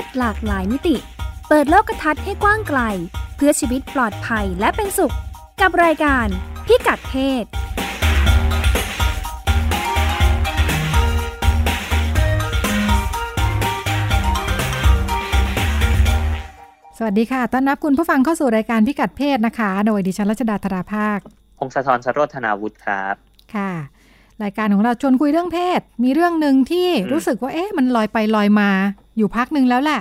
ศหลากหลายมิติ เปิดโลกทัศน์ให้กว้างไกล เพื่อชีวิตปลอดภัยและเป็นสุข กับรายการพิกัดเพศสวัสดีค่ะ ต้อนรับคุณผู้ฟังเข้าสู่รายการพิกัดเพศนะคะ โดยดิฉันรัชดาธราภาค พงศธรสโรธนาวุฒิครับ ค่ะ รายการของเราชวนคุยเรื่องเพศ มีเรื่องหนึ่งที่อืมรู้สึกว่าเอ๊ะมันลอยไปลอยมา อยู่พักหนึ่งแล้วแหละ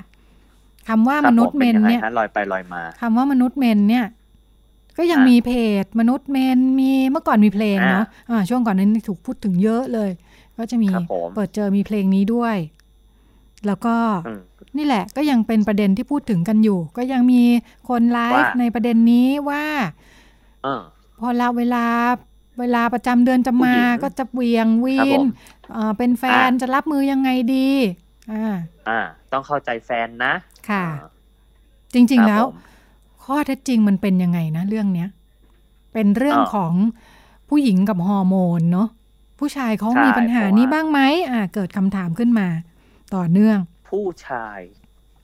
คำว่าคมรับนุษย์ผเมนป็ยังไงเนี่ยฮะลอยไปลอยมาคำว่ามนุษย์เมนเนี่ย ก็ยังอะมีเพจมนุษย์เมนมีเมื่อก่อนมีเพลงอะเนาะอ่าช่วงก่อนนั้นถูกพูดถึงเยอะเลย ก็จะมีครับผมเปิดเจอมีเพลงนี้ด้วย แล้วก็อืมนี่แหละ ก็ยังเป็นประเด็นที่พูดถึงกันอยู่ ก็ยังมีคนไลฟ์ว่าในประเด็นนี้ว่าเออพอเราเวลา เวลาประจำเดือนจะมาผู้หญิงก็จะเวียงวีครับผนมเอ่อเป็นแฟนอะจะรับมือยังไงดีอ่าอ่า ต้องเข้าใจแฟนนะ ค่ะอ่าจริง ๆ แล้วครับผมข้อเท็จจริงมันเป็นยังไงนะเรื่องเนี้ย เป็นเรื่องอ่าของผู้หญิงกับฮอร์โมนเนาะผู้ชายเขาใช่มีปัญหาเพราะว่านี้บ้างไหมอ่า เกิดคำถามขึ้นมา ต่อเนื่อง ผู้ชาย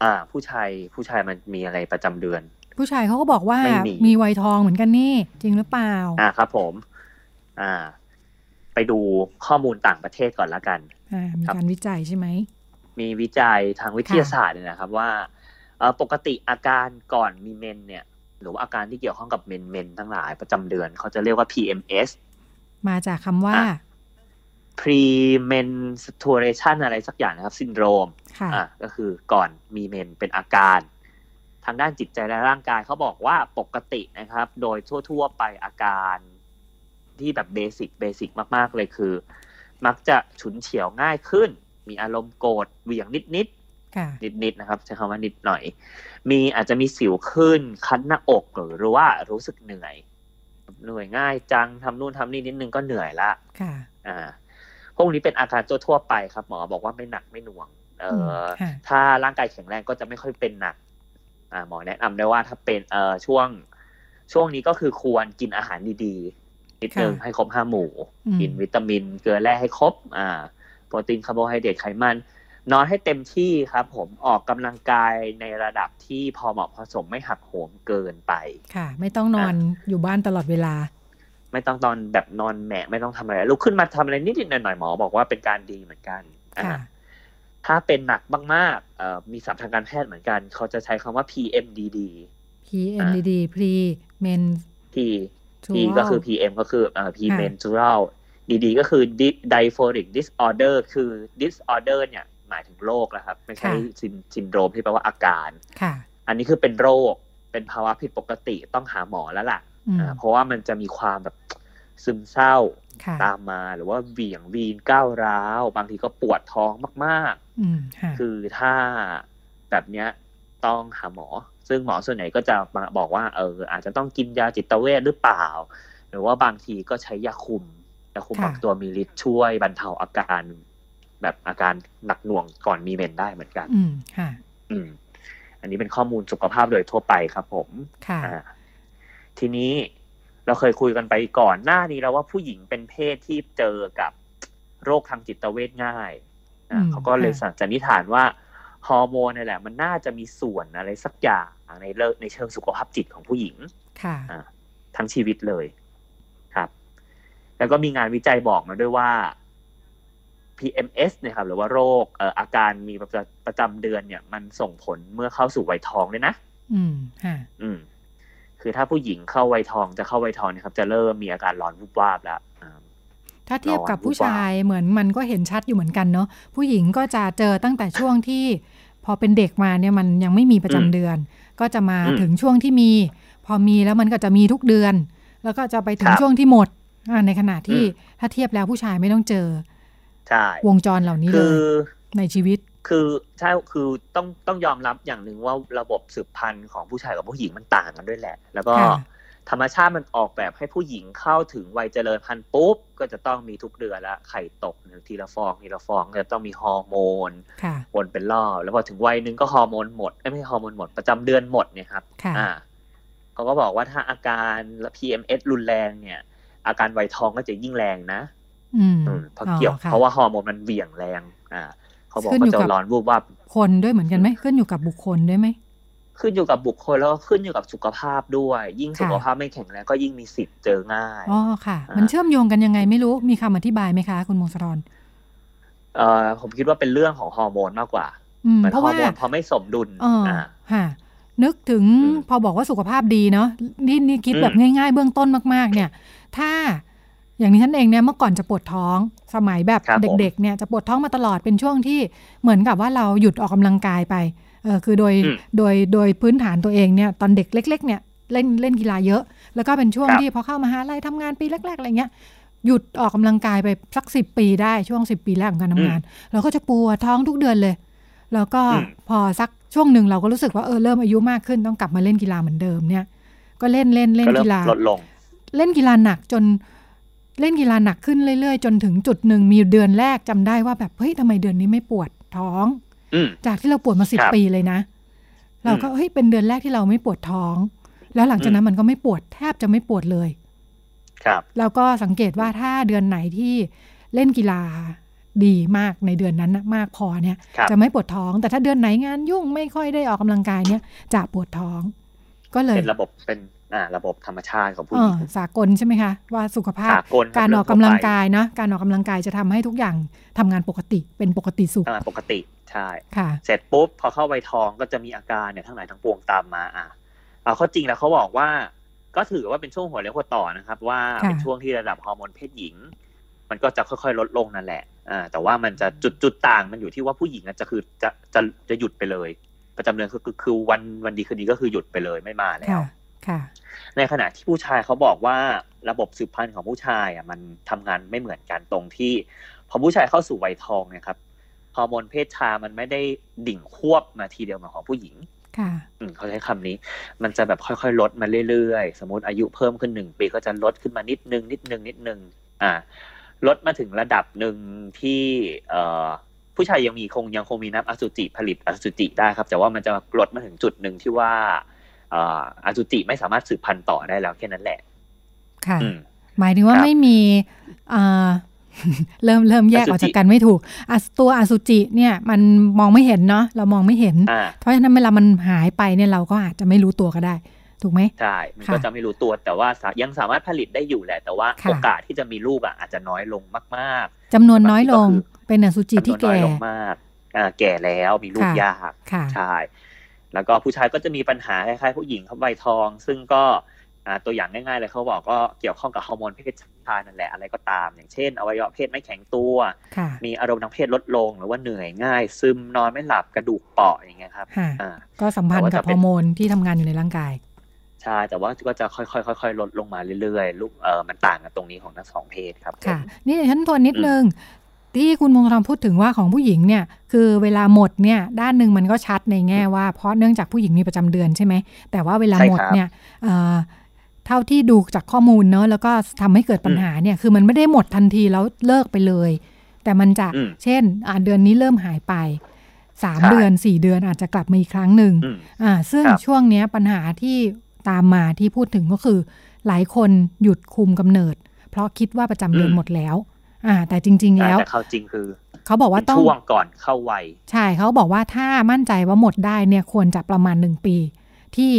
อ่า ผู้ชายผู้ชายมันมีอะไรประจำเดือน ผู้ชายเขาก็บอกว่าไม่มีมีวัยทองเหมือนกันนี่ จริงหรือเปล่า อ่าครับผม อ่า ไปดูข้อมูลต่างประเทศก่อนละกันอ่ามีครับการวิจัยใช่ไหม มีวิจัยทางวิทยาศาสตร์เนี่ยนะครับว่าเอ่อปกติอาการก่อนมีเมนเนี่ย หรือว่าอาการที่เกี่ยวข้องกับเมนเมนทั้งหลายประจำเดือนเขาจะเรียกว่า PMS มาจากคำว่าอะ premenstruation อะไรสักอย่างนะครับซินโดรมค่ะอะก็คือก่อนมีเมนเป็นอาการ ทางด้านจิตใจและร่างกายเขาบอกว่าปกตินะครับ โดยทั่ว ๆ ไปอาการ ที่แบบเบสิกเบสิกมากๆเลยคือ มักจะฉุนเฉียวง่ายขึ้น มีอารมณ์โกรธเหวี่ยงนิดๆค่ะนิดๆนะครับ ใช้คำว่านิดหน่อย มีอาจจะมีสิวขึ้น คันหน้าอกหรือหรือว่ารู้สึกเหนื่อย เหนื่อยง่ายจังทำนู่นทำนี่นิดนึงก็เหนื่อยละค่ะ อ่า พวกนี้เป็นอาการทั่วๆไปครับ หมอบอกว่าไม่หนักไม่หน่วง เอออค่ะถ้าร่างกายแข็งแรงก็จะไม่ค่อยเป็นหนัก อ่า หมอแนะนำได้ว่าถ้าเป็นเอ่อช่วงช่วงนี้ก็คือควรกินอาหารดีๆ นิดนึงค่ะให้ครบห้าหมู่อืมกินวิตามิน เกลือแร่ให้ครบ อ่า โปรตีนคาร์โบไฮเดรตไขมัน นอนให้เต็มที่ครับผมออกกำลังกายในระดับที่พอเหมาะพอสมไม่หักโหมเกินไป ค่ะ ไม่ต้องนอนอยู่บ้านตลอดเวลา ไม่ต้องตอนแบบนอนแหมะไม่ต้องทำอะไรลุกขึ้นมาทำอะไรนิดๆหน่อยๆหมอบอกว่าเป็นการดีเหมือนกันอ่าค่ะถ้าเป็นหนักมากๆเอ่อมีศัพท์ทางการแพทย์เหมือนกัน เขาจะใช้คำว่า PMDD PMDD pre men P P ก็คือ PM ก็คือเอ่อ P ค่ะ menstrual DD ก็คือ Di- diphoric disorder คือ disorder เนี่ยหมายถึงโรคนะครับ ไม่ใช่ซินซินโดรมที่แปลว่าอาการค่ะอันนี้คือเป็นโรคเป็นภาวะผิดปกติต้องหาหมอแล้วล่ะอืมอ่าเพราะว่ามันจะมีความแบบซึมเศร้าค่ะตามมาหรือว่าเหวี่ยงวีนก้าวร้าว บางทีก็ปวดท้องมากอืมค่ะๆคือถ้าแบบเนี้ยต้องหาหมอ ซึ่งหมอส่วนใหญ่ก็จะมาบอกว่าเอออาจจะต้องกินยาจิตเวชหรือเปล่า หรือว่าบางทีก็ใช้ยาคุมยาคุมค่ะบางตัวมีฤทธิ์ช่วยบรรเทาอาการ แบบอาการหนักหน่วงก่อนมีเมนได้เหมือนกัน อืมค่ะ อืม อันนี้เป็นข้อมูลสุขภาพโดยทั่วไปครับผมค่ะอ่าทีนี้เราเคยคุยกันไปก่อนหน้านี้แล้วว่าผู้หญิงเป็นเพศที่เจอกับโรคทางจิตเวชง่ายอะอืมเขาก็เลยค่ะสันนิษฐานว่าฮอร์โมนนี่แหละ มันน่าจะมีส่วนอะไรสักอย่าง ในเลิในเชิงสุขภาพจิตของผู้หญิงค่ะอ่าทั้งชีวิตเลยครับ แล้วก็มีงานวิจัยบอกมาด้วยว่า PMS เนี่ยครับหรือว่าโรคเอ่ออาการมีประจำประจำเดือนเนี่ย มันส่งผลเมื่อเข้าสู่วัยทองด้วยนะ อืมค่ะอืม คือถ้าผู้หญิงเข้าวัยทองจะเข้าวัยทองเนี่ยครับ จะเริ่มมีอาการร้อนวุบวาบแล้วอ่าถ้าเทียบกับนอนผู้ชายเหมือนมันก็เห็นชัดอยู่เหมือนกันเนาะผู้หญิงก็จะเจอตั้งแต่ช่วงที่ พอเป็นเด็กมาเนี่ยมันยังไม่มีประจำอืมเดือน ก็จะมาอืมถึงช่วงที่มี พอมีแล้วมันก็จะมีทุกเดือน แล้วก็จะไปถึงครับช่วงที่หมดอ่าในขณะที่อืมถ้าเทียบแล้วผู้ชายไม่ต้องเจอใช่วงจรเหล่านี้เลคืยอในชีวิต คือใช่คือต้องต้องยอมรับอย่างหนึ่งว่าระบบสืบพันธุ์ของผู้ชายกับผู้หญิงมันต่างกันด้วยแหละ แล้วก็ค่ะ ธรรมชาติมันออกแบบให้ผู้หญิงเข้าถึงวัยเจริญพันธุ์ปุ๊บ ก็จะต้องมีทุกเดือนละไข่ตกหนึ่งทีละฟองทีละฟองก็จะต้องมีฮอร์โมนค่ะวนเป็นรอบแล้วพอถึงวัยหนึ่งก็ฮอร์โมนหมดเอ้ยไม่ใช่ฮอร์โมนหมดประจำเดือนหมดเนี่ยครับค่ะอ่าเขาก็บอกว่าถ้าอาการ PMS รุนแรงเนี่ย อาการวัยทองก็จะยิ่งแรงนะ อืมอืมเพราะเกี่ยวค่ะเพราะว่าฮอร์โมนมันเหวี่ยงแรง อ่าเขเขาบอกว่าจะร้อนวูบว่าคนด้วยเหมือนกันไหมขึ้นอยู่กับบุคคลด้วยไหม ขึ้นอยู่กับบุคคลแล้วก็ขึ้นอยู่กับสุขภาพด้วย ยิ่งสุขภาพไม่แข็งแรงก็ยิ่งมีสิทธิ์เจอง่ายอ๋อค่ะ มันเชื่อมโยงกันยังไงไม่รู้มีคำอธิบายไหมคะ คุณมงคลเอ่อผมคิดว่าเป็นเรื่องของฮอร์โมนมากกว่าอืมเหมือนเพราะฮอว่าร์โมนพอไม่สมดุลเอออ่าค่ะนึกถึงอืมพอบอกว่าสุขภาพดีเนาะนี่นี่คิดอืมแบบง่าย ๆ เบื้องต้นมากๆ เนี่ย ถ้าอย่างนี้ฉันเองเนี่ยเมื่อก่อนจะปวดท้องสมัยแบบครับผมเด็ก ๆ เนี่ยจะปวดท้องมาตลอดเป็นช่วงที่เหมือนกับว่าเราหยุดออกกำลังกายไป เออคือโดยอืมโดยโดยพื้นฐานตัวเองเนี่ยตอนเด็กเล็ก ๆ เนี่ยเล่นเล่นกีฬาเยอะ แล้วก็เป็นช่วงครับที่พอเข้ามาหาลัยทำงานปีแรก ๆ อะไรเงี้ยหยุดออกกำลังกายไปสักสิบปีได้ช่วงสิบปีแรกของการทำงาน เราก็จะปวดท้องทุกเดือนเลย แล้วก็อืมพอสักช่วงหนึ่งเราก็รู้สึกว่าเออเริ่มอายุมากขึ้นต้องกลับมาเล่นกีฬาเหมือนเดิมเนี่ย ก็เล่นเล่นเล่นก็เริ่มกีฬาลดลง เล่นกีฬาหนักจนเล่นกีฬาหนักขึ้นเรื่อยๆ จนถึงจุดหนึ่งมีเดือนแรกจำได้ว่าแบบเฮ้ยทำไมเดือนนี้ไม่ปวดท้องอืม จากที่เราปวดมาสิบครับปีเลยนะ เราก็เฮ้ยเป็นเดือนแรกที่เราไม่ปวดท้อง แล้วหลังจากนั้นมันก็ไม่ปวดแทบจะไม่ปวดเลย ครับ แล้วก็สังเกตว่าถ้าเดือนไหนที่เล่นกีฬาดีมากในเดือนนั้นนะมากพอเนี่ยครับจะไม่ปวดท้อง แต่ถ้าเดือนไหนงานยุ่งไม่ค่อยได้ออกกำลังกายเนี่ย จะปวดท้อง ก็เลยเป็นระบบเป็นอ่า ระบบธรรมชาติของผู้เอหญิองสากลใช่ไหมคะ ว่าสุขภาพสากลครับการออกเรื่กำองทั่วไปลังกายนะการออกกำลังกายจะทำให้ทุกอย่างทำงานปกติเป็นปกติสุขอ่าปกติใช่ค่ะ เสร็จปุ๊บพอเข้าวัยทองก็จะมีอาการเนี่ยทั้งหลายทั้งปวงตามมาอะเอาเข้อจริงแล้วเขาบอกว่า ก็ถือว่าเป็นช่วงหัวเลี้ยวหัวต่อนะครับ ว่าค่ะเป็นช่วงที่ระดับฮอร์โมนเพศหญิง มันก็จะค่อยๆ ลดลงนั่นแหละอ่าแต่ว่ามันจะจุดจุดต่างมันอยู่ที่ว่าผู้หญิงอะจะคือจะจะจะหยุดไปเลย ประจำเดือนคือคือคือวันวันดีคืนดีก็คือหยุดไปเลยไม่มาแล้วค่ะค่ะ ในขณะที่ผู้ชายเขาบอกว่าระบบสืบพันธุ์ของผู้ชายอะมันทำงานไม่เหมือนกันตรงที่ พอผู้ชายเข้าสู่วัยทองเนี่ยครับฮอร์โมนเพศชายมันไม่ได้ดิ่งควบมาทีเดียวเหมือนของผู้หญิงค่ะอืมเขาใช้คำนี้ มันจะแบบค่อยๆ ลดมาเรื่อยๆ สมมติอายุเพิ่มขึ้นหนึ่งปีก็จะลดขึ้นมานิดนึงนิดนึงนิดนึงอ่า ลดมาถึงระดับหนึ่งที่เอ่อผู้ชายยังมีคงยังคงมีน้ำอสุจิผลิตอสุจิได้ครับ แต่ว่ามันจะลดมาถึงจุดหนึ่งที่ว่าเอ่ออสุจิไม่สามารถสืบพันธุ์ต่อได้แล้วแค่นั้นแหละ ค่ะอืมหมายถึงว่าครับไม่มีอ่าเริ่มเริ่มแยกอสุจิออกจากกันไม่ถูกอะตัวอสุจิเนี่ย มันมองไม่เห็นเนาะเรามองไม่เห็นอ่าเพราะฉะนั้นเวลามันหายไปเนี่ยเราก็อาจจะไม่รู้ตัวก็ได้ ถูกไหมใช่มันค่ะก็จะไม่รู้ตัวแต่ว่าสายังสามารถผลิตได้อยู่แหละ แต่ว่าค่ะโอกาสที่จะมีลูกอะอาจจะน้อยลงมากจำนวนน้อยลงบางทีก็คือเป็นอสุๆจิที่จำนวนน้แก่อยลงมากอ่าแก่แล้วมีลูกค่ะยากค่ะใช่ แล้วก็ผู้ชายก็จะมีปัญหาคล้ายๆผู้หญิงเขาใบทอง ซึ่งก็อ่าตัวอย่างง่ายๆเลยเขาบอกก็เกี่ยวข้องกับฮอร์โมนเพศชายนั่นแหละอะไรก็ตาม อย่างเช่นอวัยวะเพศไม่แข็งตัวค่ะมีอารมณ์ทางเพศลดลง หรือว่าเหนื่อยง่าย ซึมนอนไม่หลับกระดูกเปราะอย่างเงี้ยครับค่ะอ่าก็สัมพันธ์กับแต่ว่าจะฮเป็อนร์โมนที่ทำงานอยู่ในร่างกายใช่แต่ว่าก็จะค่อยๆค่อยๆลดลงมาเรื่อยๆลูกเออมันต่างกันตรงนี้ของทั้งสองเพศครับผมค่ะ นี่ฉันทวนนิดนึง ที่คุณมงคลพูดถึงว่าของผู้หญิงเนี่ยคือเวลาหมดเนี่ยด้านหนึ่งมันก็ชัดในแง่ว่าเพราะเนื่องจากผู้หญิงมีประจำเดือนใช่ไหมแต่ว่าเวลาใช่หมดครับเนี่ยเอ่อเท่าที่ดูจากข้อมูลเนอะแล้วก็ทำให้เกิดปัญหาเนี่ยคือมันไม่ได้หมดทันทีแล้วเลิกไปเลย แต่มันจะอืมเช่นอ่าเดือนนี้เริ่มหายไปสามใช่เดือนสี่เดือนอาจจะกลับมาอีกครั้งหนึ่งอืมอ่าซึ่งครับช่วงเนี้ยปัญหาที่ตามมาที่พูดถึงก็คือ หลายคนหยุดคุมกำเนิด เพราะคิดว่าประจำเดือนหมดแล้ว อ่า แต่จริง ๆ แล้วแต่เขาจริงคือ เขาบอกว่าต้องช่วงก่อนเข้าวัยใช่เขาบอกว่าถ้ามั่นใจว่าหมดได้เนี่ยควรจะประมาณหนึ่งปี ที่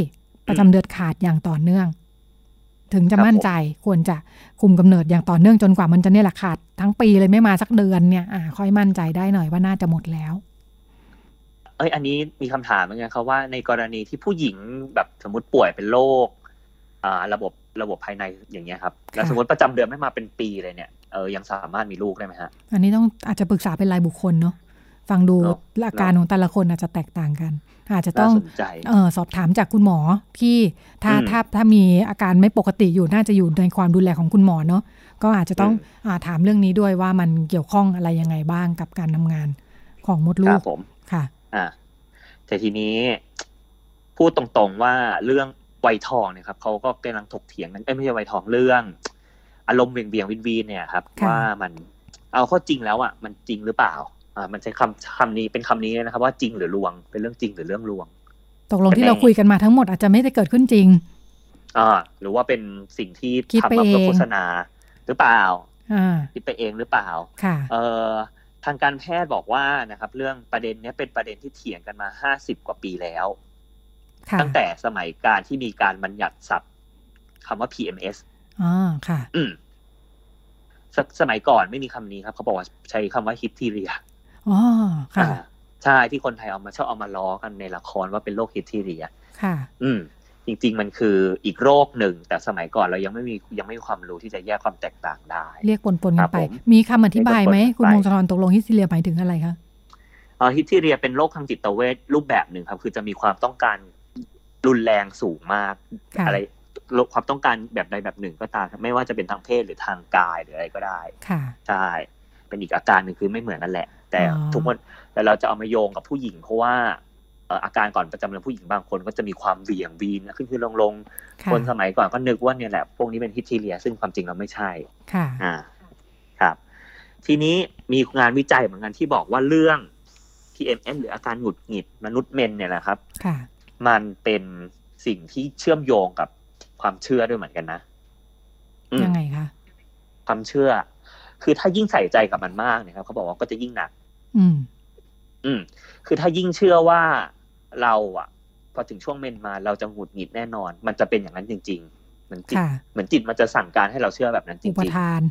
ประจำเดือนขาดอย่างต่อเนื่อง ถึงจะครับมั่นใจควรจะคุมกำเนิดอย่างต่อเนื่องจนกว่ามันจะเนี่ยแหละขาดทั้งปีเลยไม่มาสักเดือนเนี่ยอ่าค่อยมั่นใจได้หน่อยว่าน่าจะหมดแล้วเอ้ยอันนี้มีคำถามเหมือนกันครับว่าในกรณีที่ผู้หญิงแบบสมมติป่วยเป็นโรคอ่า ระบบระบบภายในอย่างเงี้ยครับ แล้วค่ะสมมติประจำเดือนไม่มาเป็นปีเลยเนี่ย เออยังสามารถมีลูกได้ไหมฮะ อันนี้ต้องอาจจะปรึกษาเป็นรายบุคคลเนาะฟังดูเนอะอาการของแต่ละคนอาจจะแตกต่างกัน อาจจะต้องน่าสนใจเออสอบถามจากคุณหมอที่ถ้าอืมถ้าถ้ามีอาการไม่ปกติอยู่น่าจะอยู่ในความดูแลของคุณหมอเนาะก็อาจจะต้องอืมอาถามเรื่องนี้ด้วยว่ามันเกี่ยวข้องอะไรยังไงบ้างกับการทำงานของมดคลูรักบผมค่ะ อ่าแต่ทีนี้พูดตรงๆว่าเรื่องวัยทองเนี่ยครับเขาก็กำลังถกเถียงกันเอ้ยไม่ใช่วัยทองเรื่อง อารมณ์เบี่ยงเบี่ยงวินวีนเนี่ยครับค่ะว่ามันเอาเข้อจริงแล้วอะมันจริงหรือเปล่าอ่ามันใช้คำคำนี้เป็นคำนี้เลยนะครับ ว่าจริงหรือลวง เป็นเรื่องจริงหรือเรื่องลวง ตกลงที่เราคุยกันมาทั้งหมดอาจจะไม่ได้เกิดขึ้นจริงอ่าหรือว่าเป็นสิ่งที่คิดไปทำมาเพื่อเองโฆษณาหรือเปล่าอ่าคิดไปเองหรือเปล่าค่ะเอ่อทางการแพทย์บอกว่านะครับ เรื่องประเด็นเนี้ยเป็นประเด็นที่เถียงกันมาห้าสิบกว่าปีแล้วค่ะตั้งแต่สมัยการที่มีการบัญญัติศัพท์คำว่า PMS อ๋อค่ะ อืมสสมัยก่อนไม่มีคำนี้ครับ เขาบอกว่าใช้คำว่าฮิตทีเรียอ๋อค่ะใช่ที่คนไทยเอามาชอบเอามาล้อกันในละครว่าเป็นโรคฮิตทีเรีย ค่ะ อืม จริง ๆ มันคืออีกโรคหนึ่ง แต่สมัยก่อนเรายังไม่มียังไม่มีความรู้ที่จะแยกความแตกต่างได้ เรียกปนๆกันไปครับผมมีคำอธิบายไหมเรียกปนๆคุณไปมงคลตกลงฮิสเทีเรียหมายถึงอะไรคะเอ่อฮิตทีเรียเป็นโรคทางจิตเวชรูปแบบหนึ่งครับ คือจะมีความต้องการรุนแรงสูงมากค่ะอะไร ความต้องการแบบใดแบบหนึ่งก็ตามครับไม่ว่าจะเป็นทางเพศหรือทางกายหรืออะไรก็ได้ค่ะใช่เป็นอีกอาการหนึ่งคือไม่เหมือนนั่นแหละ แต่อ๋อทุกคนแต่เราจะเอามาโยงกับผู้หญิง เพราะว่าเอ่ออาการก่อนประจำเดือนผู้หญิงบางคนก็จะมีความเหวี่ยงวีนขึ้นขึ้นลงลงๆค่ะคนสมัยก่อนก็นึกว่าเนี่ยแหละพวกนี้เป็นฮิตทีเรีย ซึ่งความจริงเราไม่ใช่ค่ะอ่าครับ ทีนี้มีงานวิจัยเหมือนกันที่บอกว่าเรื่อง PMS หรืออาการหงุดหงิดมนุษย์เมนเนี่ยแหละครับ ค่ะ มันเป็นสิ่งที่เชื่อมโยงกับ ความเชื่อด้วยเหมือนกันนะอืมยังไงคะความเชื่อ คือถ้ายิ่งใส่ใจกับมันมากเนี่ยครับเขาบอกว่าก็จะยิ่งหนัก อืม อืม คือถ้ายิ่งเชื่อว่าเราอะพอถึงช่วงเมนมาเราจะหงุดหงิดแน่นอน มันจะเป็นอย่างนั้นจริง ๆ เหมือนจิตค่ะเหมือนจิตมันจะสั่งการให้เราเชื่อแบบนั้นจอุปริงทาน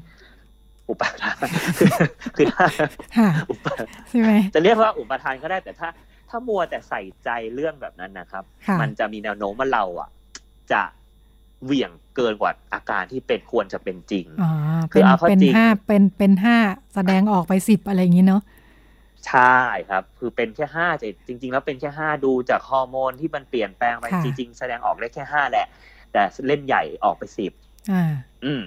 ๆอุปทานคือคือถ้าค่ะอุปใช่ไหมจะเรียกว่าอุปทานก็ได้แต่ถ้า ถ้ามัวแต่ใส่ใจเรื่องแบบนั้นนะครับค่ะมันจะมีแนวโน้มว่าเราอะ จะ เหวี่ยงเกินกว่าอาการที่เป็นควรจะเป็นจริงอ๋อคือเป็นเอาเข้าเป็นจริงห้าเป็นเป็นห้าแสดงออกไปสิบอะไรอย่างนี้เนาะใช่ครับ คือเป็นแค่ห้าแต่จริง ๆ แล้วเป็นแค่ห้าดูจากฮอร์โมนที่มันเปลี่ยนแปลงไปค่ะจริง ๆ แสดงออกได้แค่ห้าแหละ แต่เล่นใหญ่ออกไปสิบอ่าอืม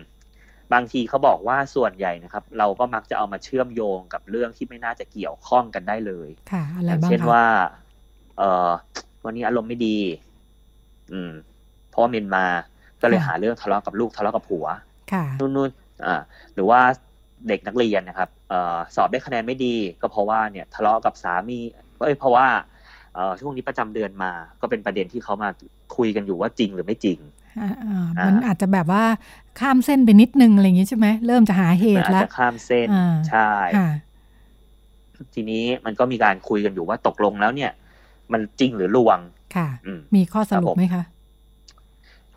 บางทีเขาบอกว่าส่วนใหญ่นะครับ เราก็มักจะเอามาเชื่อมโยงกับเรื่องที่ไม่น่าจะเกี่ยวข้องกันได้เลยค่ะอะไรอย่างบ้างเช่นคะว่า เออวันนี้อารมณ์ไม่ดี อืมเพราะว่าเมนมา ก็เลยหาเรื่องทะเลาะกับลูกทะเลาะกับผัวค่ะนู่นนู่นอ่าหรือว่าเด็กนักเรียนนะครับเอ่อสอบได้คะแนนไม่ดีก็เพราะว่าเนี่ยทะเลาะกับสามีเอ้ยเพราะว่าเอ่อช่วงนี้ประจำเดือนมาก็เป็นประเด็นที่เขามาคุยกันอยู่ว่าจริงหรือไม่จริงอ่าอ่าอ่ามัมันอาจจะแบบว่าข้ามเส้นไปนิดนึงอะไรอย่างนี้ใช่ไหมเริ่มจะหาเหมันตุอาจแล้วจะข้ามเส้นอ่าใช่ค่ะทีนี้มันก็มีการคุยกันอยู่ว่าตกลงแล้วเนี่ย มันจริงหรือลวงค่ะอืมมีข้อสรุปครับผมไหมคะ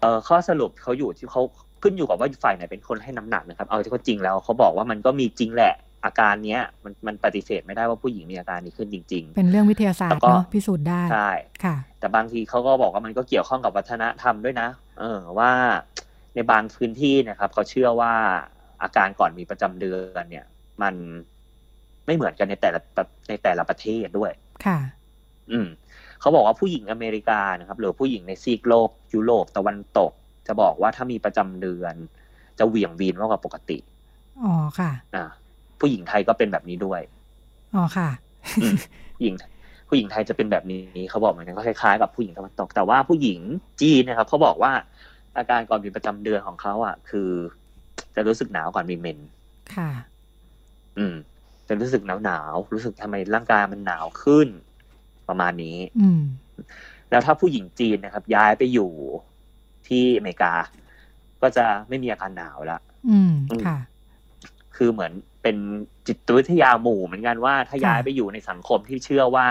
เอ่อข้อสรุปเขาอยู่ที่เขาขึ้นอยู่กับว่าฝ่ายไหนเป็นคนให้น้ำหนักนะครับ เอาที่เขาจริงแล้วเขาบอกว่ามันก็มีจริงแหละอาการเนี้ยมันมันปฏิเสธไม่ได้ว่าผู้หญิงมีอาการนี้ขึ้นจริงเป็นเรื่องวิทยาศาสตแล้ร์วก็เนาะพิสูจน์ได้ๆใช่ค่ะ แต่บางทีเขาก็บอกว่ามันก็เกี่ยวข้องกับวัฒนธรรมด้วยนะ เออว่าในบางพื้นที่นะครับเขาเชื่อว่าอาการก่อนมีประจำเดือนเนี่ย มันไม่เหมือนกันในแต่ละในแต่ละประเทศด้วย ค่ะ อืม เขาบอกว่าผู้หญิงอเมริกานะครับหรือผู้หญิงในซีกโลกยุโรปตะวันตก จะบอกว่าถ้ามีประจำเดือน จะเหวี่ยงวีนมากกว่าปกติอ๋อค่ะอ่าผู้หญิงไทยก็เป็นแบบนี้ด้วยอ๋อค่ะอืมผู้หญิงผู้หญิงไทยจะเป็นแบบนี้เขาบอกเหมือนกันก็คล้ายๆกับผู้หญิงตะวันตก แต่ว่าผู้หญิงจีนนะครับเขาบอกว่าอาการก่อนมีประจำเดือนของเขาอะ คือ จะรู้สึกหนาวก่อนมีเมนค่ะ อืม จะรู้สึกหนาวหนาวๆรู้สึกทำไมร่างกายมันหนาวขึ้น ประมาณนี้อืมแล้วถ้าผู้หญิงจีนนะครับ ย้ายไปอยู่ที่อเมริกา ก็จะไม่มีอาการหนาวละอืมอืมค่ะ คือเหมือนเป็นจิตวิทยาหมู่เหมือนกันว่าถ้าค่ะย้ายไปอยู่ในสังคมที่เชื่อว่า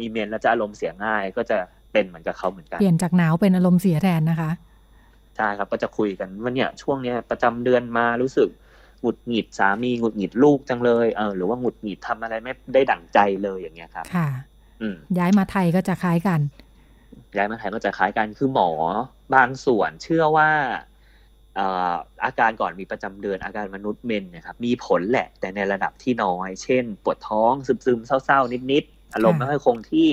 มีเมนแล้วจะอารมณ์เสียง่าย ก็จะเป็นเหมือนกับเขาเหมือนกันเปลี่ยนจากหนาวเป็นอารมณ์เสียแทนนะคะใช่ครับก็จะคุยกันว่าเนี่ยช่วงเนี้ยประจำเดือนมารู้สึกหงุดหงิดสามีหงุดหงิดลูกจังเลยเออหรือว่าหงุดหงิดทำอะไรไม่ได้ดั่งใจเลยอย่างเงี้ยครับ ค่ะอืม ย้ายมาไทยก็จะคล้ายกัน ย้ายมาไทยก็จะคล้ายกันคือหมอบางส่วนเชื่อว่าเอ่ออาการก่อนมีประจำเดือนอาการมนุษย์เมนเนะครับมีผลแหละแต่ในระดับที่น้อย เช่น ปวดท้องซึมๆเศร้าๆนิดๆอารมณ์ค่ะไม่ค่อยคงที่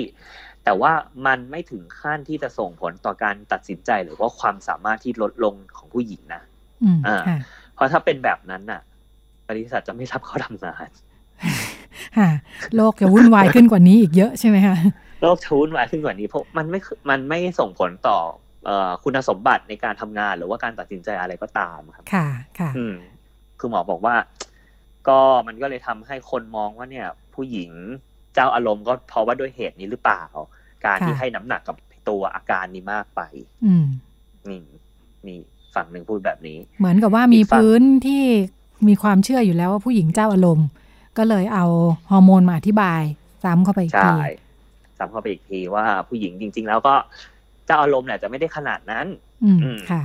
แต่ว่ามันไม่ถึงขั้นที่จะส่งผลต่อการตัดสินใจหรือว่าความสามารถที่ลดลงของผู้หญิงนะอืมอ่าค่ะเพราะถ้าเป็นแบบนั้นน่ะ บริษัทจะไม่รับเขาทำงาน ค่ะโลกจะวุ่นวายขึ้นกว่านี้อีกเยอะใช่ไหมคะโลกชูนวายขึ้นกว่านี้เพราะมันไม่คือมันไม่ส่งผลต่อเอ่อคุณสมบัติในการทำงานหรือว่าการตัดสินใจอะไรก็ตามครับ ค่ะค่ะอืมคือหมอบอกว่า ก็มันก็เลยทำให้คนมองว่าเนี่ย ผู้หญิงเจ้าอารมณ์ก็เพราะว่าด้วยเหตุนี้หรือเปล่า การที่ค่ะให้น้ำหนักกับตัวอาการนี้มากไป อืมนี่นี่ฝั่งหนึ่งพูดแบบนี้ เหมือนกับว่ามีอีกฝั่งพื้นที่มีความเชื่ออยู่แล้วว่าผู้หญิงเจ้าอารมณ์ ก็เลยเอาฮอร์โมนมาอธิบายซ้ำเข้าไปอีกทีใช่ซ้ำเข้าไปอีกทีว่าผู้หญิงจริง ๆ แล้วก็เจ้าอารมณ์แหละจะไม่ได้ขนาดนั้นอืมอืมค่ะ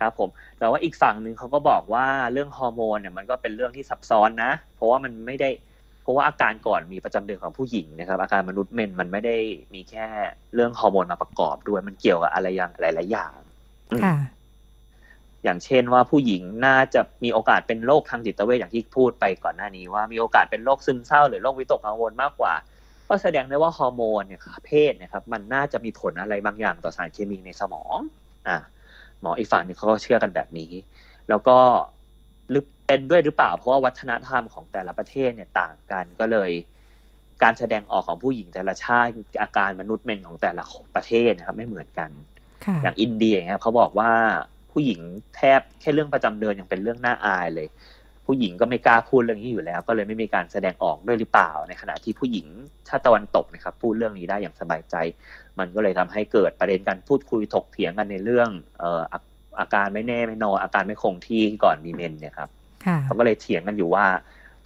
ครับผม แต่ว่าอีกฝั่งหนึ่งเขาก็บอกว่าเรื่องฮอร์โมนเนี่ยมันก็เป็นเรื่องที่ซับซ้อนนะ เพราะว่ามันไม่ได้เพราะว่าอาการก่อนมีประจำเดือนของผู้หญิงนะครับ อาการมนุษย์เมนส์มันไม่ได้มีแค่เรื่องฮอร์โมนมาประกอบด้วยมันเกี่ยวกับอะไรอย่างหลาย ๆ อย่างอืมค่ะ อย่างเช่นว่าผู้หญิงน่าจะมีโอกาสเป็นโรคทางจิตเวชอย่างที่พูดไปก่อนหน้านี้ว่ามีโอกาสเป็นโรคซึมเศร้าหรือโรควิตกกังวลมากกว่า ก็แสดงได้ว่าฮอร์โมนเนี่ยค่ะเพศเนะครับมันน่าจะมีผลอะไรบางอย่างต่อสารเคมีในสมองอ่าหมออีกฝั่งหนึงเขาก็เชื่อกันแบบนี้ แล้วก็หรือเป็นด้วยหรือเปล่า เพราะว่าวัฒนธรรมของแต่ละประเทศเนี่ยต่างกันก็เลย การแสดงออกของผู้หญิงแต่ละชาติอาการมนุษย์เมนของแต่ละประเทศนะครับ ไม่เหมือนกันค่ะอย่างอินเดียอย่างเงี้ยเขาบอกว่า ผู้หญิงแทบแค่เรื่องประจำเดือนยังเป็นเรื่องน่าอายเลย ผู้หญิงก็ไม่กล้าพูดเรื่องนี้อยู่แล้ว ก็เลยไม่มีการแสดงออกด้วยหรือเปล่า ในขณะที่ผู้หญิงชาติตะวันตกนะครับพูดเรื่องนี้ได้อย่างสบายใจ มันก็เลยทำให้เกิดประเด็นการพูดคุยถกเถียงกันในเรื่องเอ่ออาอาการไม่แน่ไม่นอนอาการไม่คงที่ก่อนมีเมนเนี่ยครับค่ะเขาก็เลยเถียงกันอยู่ว่า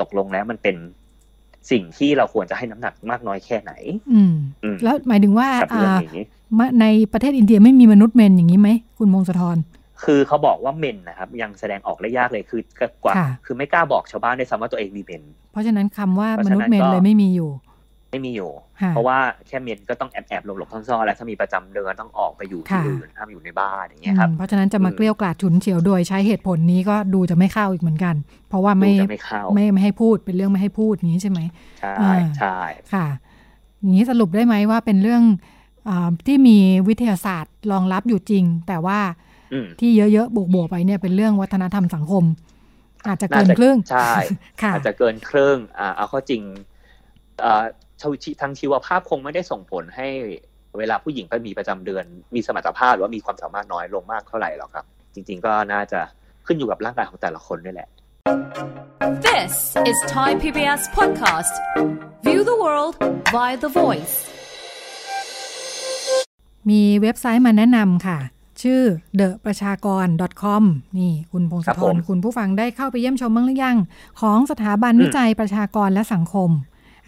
ตกลงแล้วมันเป็นสิ่งที่เราควรจะให้น้ำหนักมากน้อยแค่ไหน อืมอืมแล้วหมายถึงว่ากับเรื่องอ่านี้มาในประเทศอินเดียไม่มีมนุษย์เมนอย่างนี้ไหม คุณมงสะทร คือเขาบอกว่าเมนนะครับยังแสดงออกได้ยากเลยคือกว่าค่ะคือไม่กล้าบอกชาวบ้านด้วยซ้ำว่าตัวเองมีเมน เพราะฉะนั้นคำว่าเพราะมฉะนั้นนุษย์เมนก็เลยไม่มีอยู่ ไม่มีอยู่ค่ะเพราะว่าแค่เมนก็ต้องแอบแอบหลบหลบซ่อนๆแล้วถ้ามีประจำเดือนต้องออกไปอยู่ที่ค่ะอื่นห้ามอยู่ในบ้านอย่างเงี้ยครับอืมเพราะฉะนั้นจะมาอืมเกลี้ยวกล่อดฉุนเฉียวโดยใช้เหตุผลนี้ก็ดูจะไม่เข้าอีกเหมือนกัน เพราะว่าไม่ดูจะไม่เข้าไม่ไม่ให้พูดเป็นเรื่องไม่ให้พูดอย่างนี้ใช่ไหมใช่อ่าใช่ค่ะอย่างนี้สรุปได้ไหมว่าเป็นเรื่องอาที่มีวิทยาศาสตร์รองรับอยู่จริง แต่ว่าอืม ที่เยอะๆบวกๆไปเนี่ยเป็นเรื่องวัฒนธรรมสังคม อาจจะเกินน่าจะครึ่งใช่ค่ะอาจจะเกินครึ่งอ่าเอาเข้อจริงอ่าชาวชีทางชีวภาพคงไม่ได้ส่งผลให้เวลาผู้หญิงไปมีประจำเดือน มีสมรรถภาพหรือว่ามีความสามารถน้อยลงมากเท่าไหร่หรอกครับ จริง ๆ ก็น่าจะขึ้นอยู่กับร่างกายของแต่ละคนด้วยแหละ This is Thai PBS podcast. View the world via the voice. มีเว็บไซต์มาแนะนำค่ะ ชื่อ the ประชากร .com นี่คุณพงศครับธผรมคุณผู้ฟังได้เข้าไปเยี่ยมชมบ้างหรือยัง ของสถาบันอืมวิจัยประชากรและสังคม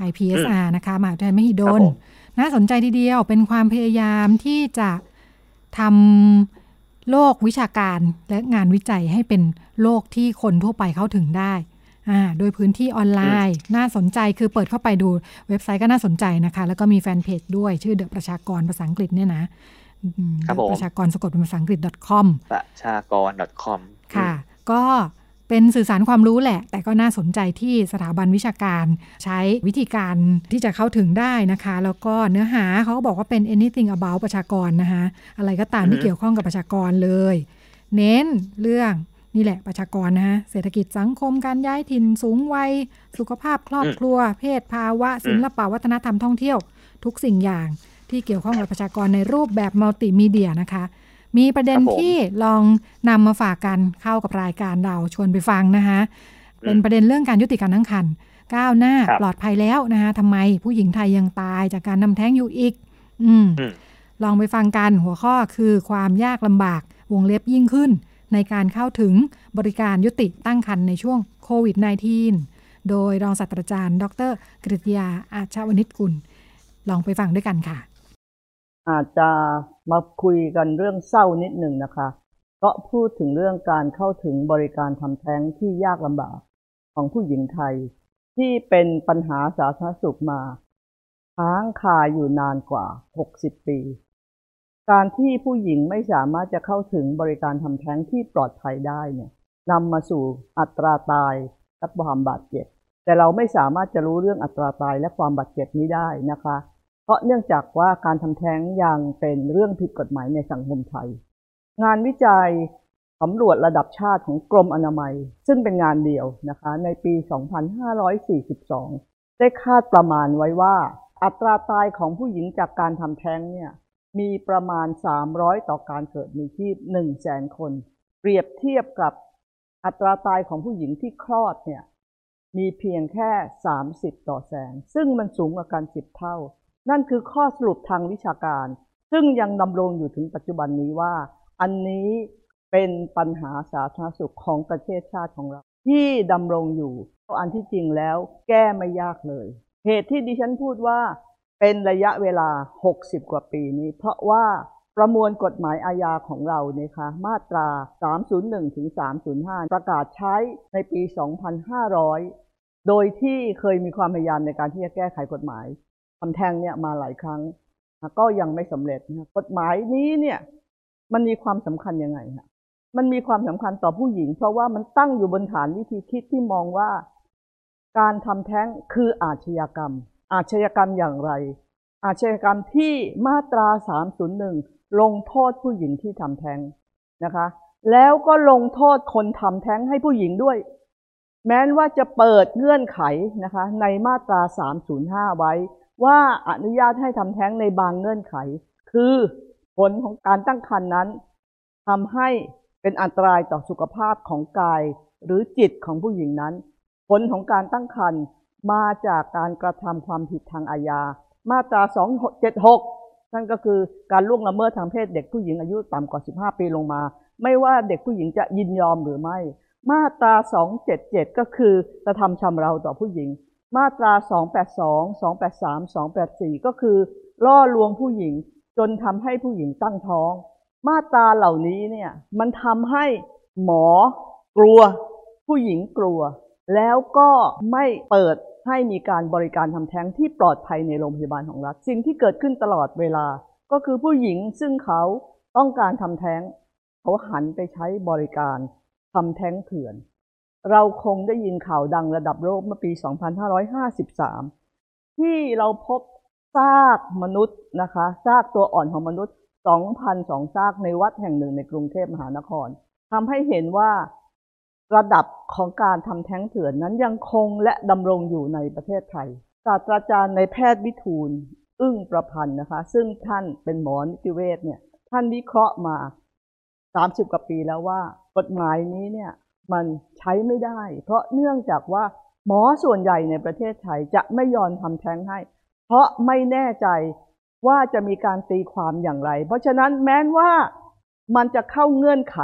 IPSR นะคะมหาวิทยาลัยมหิดครับลผมน่าสนใจทีเดียวเป็นความพยายามที่จะทำโลกวิชาการและงานวิจัยให้เป็นโลกที่คนทั่วไปเข้าถึงได้อ่าโดยพื้นที่ออนไลน์ น่าสนใจคือเปิดเข้าไปดูเว็บไซต์ก็น่าสนใจนะคะ แล้วก็มีแฟนเพจด้วยชื่อเดอะประชากรภาษาอังกฤษเนี่ยนะอืม ครับผมประชากรสะกดเป็นภาษาอังกฤษ .com ประชากร .com ค่ะ ก็เป็นสื่อสารความรู้แหละ แต่ก็น่าสนใจที่สถาบันวิชาการใช้วิธีการที่จะเข้าถึงได้นะคะ แล้วก็เนื้อหาเขาก็บอกว่าเป็น anything about ประชากรนะคะอะไรก็ตามที่เกี่ยวข้องกับประชากรเลย เน้นเรื่องนี่แหละประชากรนะฮะเศรษฐกิจสังคมการย้ายถิ่นสูงวัย สุขภาพครอบครัว เพศภาวะ ศิลปะวัฒนธรรมท่องเที่ยว ทุกสิ่งอย่าง ที่เกี่ยวข้องกับประชากรในรูปแบบมัลติมีเดียนะคะ มีประเด็นครับผมที่ลองนำมาฝากกันเข้ากับรายการเราชวนไปฟังนะคะอืมเป็นประเด็นเรื่องการยุติการตั้งครรภ์ก้าวหน้าครับปลอดภัยแล้วนะคะทำไมผู้หญิงไทยยังตายจากการนำแท้งอยู่อีกอืมอืมลองไปฟังกันหัวข้อคือความยากลำบากวงเล็บยิ่งขึ้น ในการเข้าถึงบริการยุติตั้งครรภ์ในช่วงโควิด -19 โดยรองศาสตราจารย์ ดรกฤษยาอาชวณิชกุล ลองไปฟังด้วยกันค่ะ อาจจะมาคุยกันเรื่องเศร้านิดหนึ่งนะคะ ก็พูดถึงเรื่องการเข้าถึงบริการทำแท้งที่ยากลำบากของผู้หญิงไทย ที่เป็นปัญหาสาธารณสุขมาค้างคาอยู่นานกว่า 60 ปี การที่ผู้หญิงไม่สามารถจะเข้าถึงบริการทำแท้งที่ปลอดภัยได้เนี่ยนำมาสู่อัตราตายและความบาดเจ็บ แต่เราไม่สามารถจะรู้เรื่องอัตราตายและความบาดเจ็บนี้ได้นะคะ ราะเนื่องจากว่าการทำแท้งยังเป็นเรื่องผิดกฎหมายในสังคมไทย งานวิจัยสำรวจระดับชาติของกรมอนามัย ซึ่งเป็นงานเดียวนะคะในปี 2542 ได้คาดประมาณไว้ว่า อัตราตายของผู้หญิงจากการทำแท้งเนี่ยมีประมาณ 300 ต่อการเกิดมีชีพ1แสนคน เปรียบเทียบกับอัตราตายของผู้หญิงที่คลอดเนี่ยมีเพียงแค่ 30 ต่อแสน ซึ่งมันสูงกว่ากัน 10 เท่า นั่นคือข้อสรุปทางวิชาการ ซึ่งยังดำรงอยู่ถึงปัจจุบันนี้ว่า อันนี้เป็นปัญหาสาธารณสุขของประเทศชาติของเรา ที่ดำรงอยู่อันที่จริงแล้วแก้ไม่ยากเลย เหตุที่ดิฉันพูดว่าเป็นระยะเวลา 60 กว่าปีนี้ เพราะว่าประมวลกฎหมายอาญาของเราเนี่คะมาตรา 301ถึง305 ประกาศใช้ในปี 2500 โดยที่เคยมีความพยายามในการที่จะแก้ไขกฎหมาย ทำแท้งเนี่ยมาหลายครั้งก็ยังไม่สำเร็จนะกฎหมายนี้เนี่ย มันมีความสำคัญยังไงฮะมันมีความสำคัญต่อผู้หญิง เพราะว่ามันตั้งอยู่บนฐานวิธีคิดที่มองว่า การทำแท้งคืออาชญากรรม อาชญากรรมอย่างไร อาชญากรรมที่มาตรา 301 ลงโทษผู้หญิงที่ทำแท้งนะคะ แล้วก็ลงโทษคนทำแท้งให้ผู้หญิงด้วย แม้ว่าจะเปิดเงื่อนไขนะคะ ในมาตรา 305 ไว้ ว่าอนุญาตให้ทำแท้งในบางเงื่อนไข คือผลของการตั้งครรภ์นั้นทำให้เป็นอันตรายต่อสุขภาพของกาย หรือจิตของผู้หญิงนั้น ผลของการตั้งครรภ์มาจากการกระทำความผิดทางอาญา มาตรา 276 นั่นก็คือการล่วงละเมิดทางเพศเด็กผู้หญิงอายุต่ำกว่า 15 ปีลงมา ไม่ว่าเด็กผู้หญิงจะยินยอมหรือไม่ มาตรา 277 ก็คือกระทำชำเราต่อผู้หญิง มาตรา 282 283 284 ก็คือ ล่อลวงผู้หญิงจนทำให้ผู้หญิงตั้งท้อง มาตราเหล่านี้เนี่ยมันทำให้หมอกลัว ผู้หญิงกลัว แล้วก็ไม่เปิดให้มีการบริการทำแท้งที่ปลอดภัยในโรงพยาบาลของรัฐ สิ่งที่เกิดขึ้นตลอดเวลา ก็คือผู้หญิงซึ่งเขาต้องการทำแท้ง เขาหันไปใช้บริการทำแท้งเถื่อน เราคงได้ยินข่าวดังระดับโลกเมื่อปี 2553 ที่เราพบซากมนุษย์นะคะซากตัวอ่อนของมนุษย์ 2,002 ซากในวัดแห่งหนึ่งในกรุงเทพมหานครทำให้เห็นว่าระดับของการทำแท้งเถื่อนนั้นยังคงและดำรงอยู่ในประเทศไทย ศาสตราจารย์ในแพทย์วิทูล อึ้งประพันธ์นะคะ ซึ่งท่านเป็นหมอนิติเวชเนี่ย ท่านวิเคราะห์มา 30 กว่าปีแล้วว่ากฎหมายนี้เนี่ย มันใช้ไม่ได้ เพราะเนื่องจากว่าหมอส่วนใหญ่ในประเทศไทยจะไม่ยอมทำแท้งให้ เพราะไม่แน่ใจว่าจะมีการตีความอย่างไร เพราะฉะนั้นแม้ว่ามันจะเข้าเงื่อนไข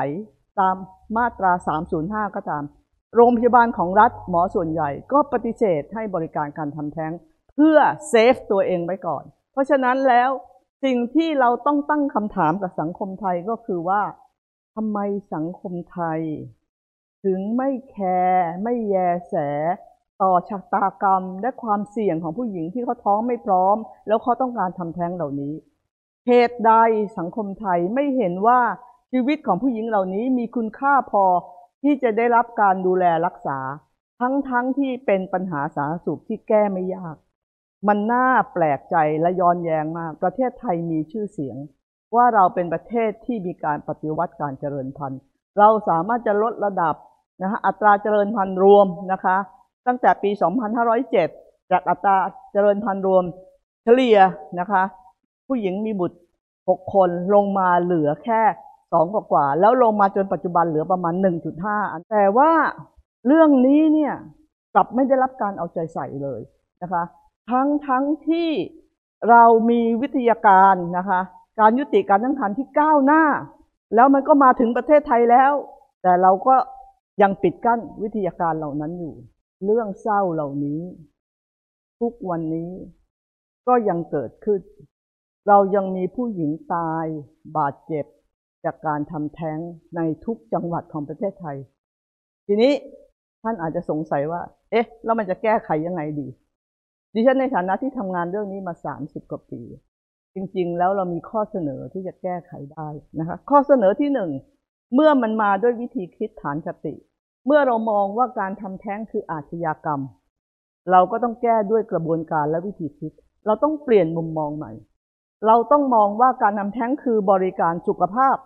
ตามมาตรา 305 ก็ตาม โรงพยาบาลของรัฐหมอส่วนใหญ่ก็ปฏิเสธให้บริการการทำแท้ง เพื่อเซฟตัวเองไว้ก่อน เพราะฉะนั้นแล้วสิ่งที่เราต้องตั้งคำถามกับสังคมไทยก็คือว่าทำไมสังคมไทย ถึงไม่แคร์ไม่แยแส ต่อชะตากรรมและความเสี่ยงของผู้หญิงที่เขาท้องไม่พร้อม แล้วเขาต้องการทำแท้งเหล่านี้เหตุใดสังคมไทยไม่เห็นว่าชีวิตของผู้หญิงเหล่านี้มีคุณค่าพอที่จะได้รับการดูแลรักษา ทั้งๆทที่เป็นปัญหาสาธารณสุขที่แก้ไม่ยาก มันน่าแปลกใจและย้อนแย้งมาก ประเทศไทยมีชื่อเสียง ว่าเราเป็นประเทศที่มีการปฏิวัติการเจริญพันธุ์ เราสามารถจะลดระดับ นะฮะอัตราเจริญพันธุ์รวมนะคะ ตั้งแต่ปี 2507 จากอัตราเจริญพันธุ์รวมเฉลี่ยนะคะ ผู้หญิงมีบุตร 6 คนลงมาเหลือแค่สองกว่า แล้วลงมาจนปัจจุบันเหลือประมาณ 1.5อันแต่ว่าเรื่องนี้เนี่ยกลับไม่ได้รับการเอาใจใส่เลยนะคะ ทั้งทั้งที่เรามีวิทยาการนะคะ การยุติการตั้งครรภ์ที่ก้าวหน้า แล้วมันก็มาถึงประเทศไทยแล้ว แต่เราก็ ยังปิดกั้นวิทยาการเหล่านั้นอยู่ เรื่องเศร้าเหล่านี้ ทุกวันนี้ก็ยังเกิดขึ้น เรายังมีผู้หญิงตายบาดเจ็บจากการทำแท้งในทุกจังหวัดของประเทศไทย ทีนี้ท่านอาจจะสงสัยว่า เอ๊ะ แล้วมันจะแก้ไขยังไงดี ดิฉันในฐานะที่ทำงานเรื่องนี้มาสามสิบกว่าปี จริงๆ แล้วเรามีข้อเสนอที่จะแก้ไขได้นะคะ ข้อเสนอที่หนึ่ง เมื่อมันมาด้วยวิธีคิดฐานคติ เมื่อเรามองว่าการทำแท้งคืออาชญากรรม เราก็ต้องแก้ด้วยกระบวนการและวิธีคิด เราต้องเปลี่ยนมุมมองใหม่ เราต้องมองว่าการทำแท้งคือบริการสุขภาพ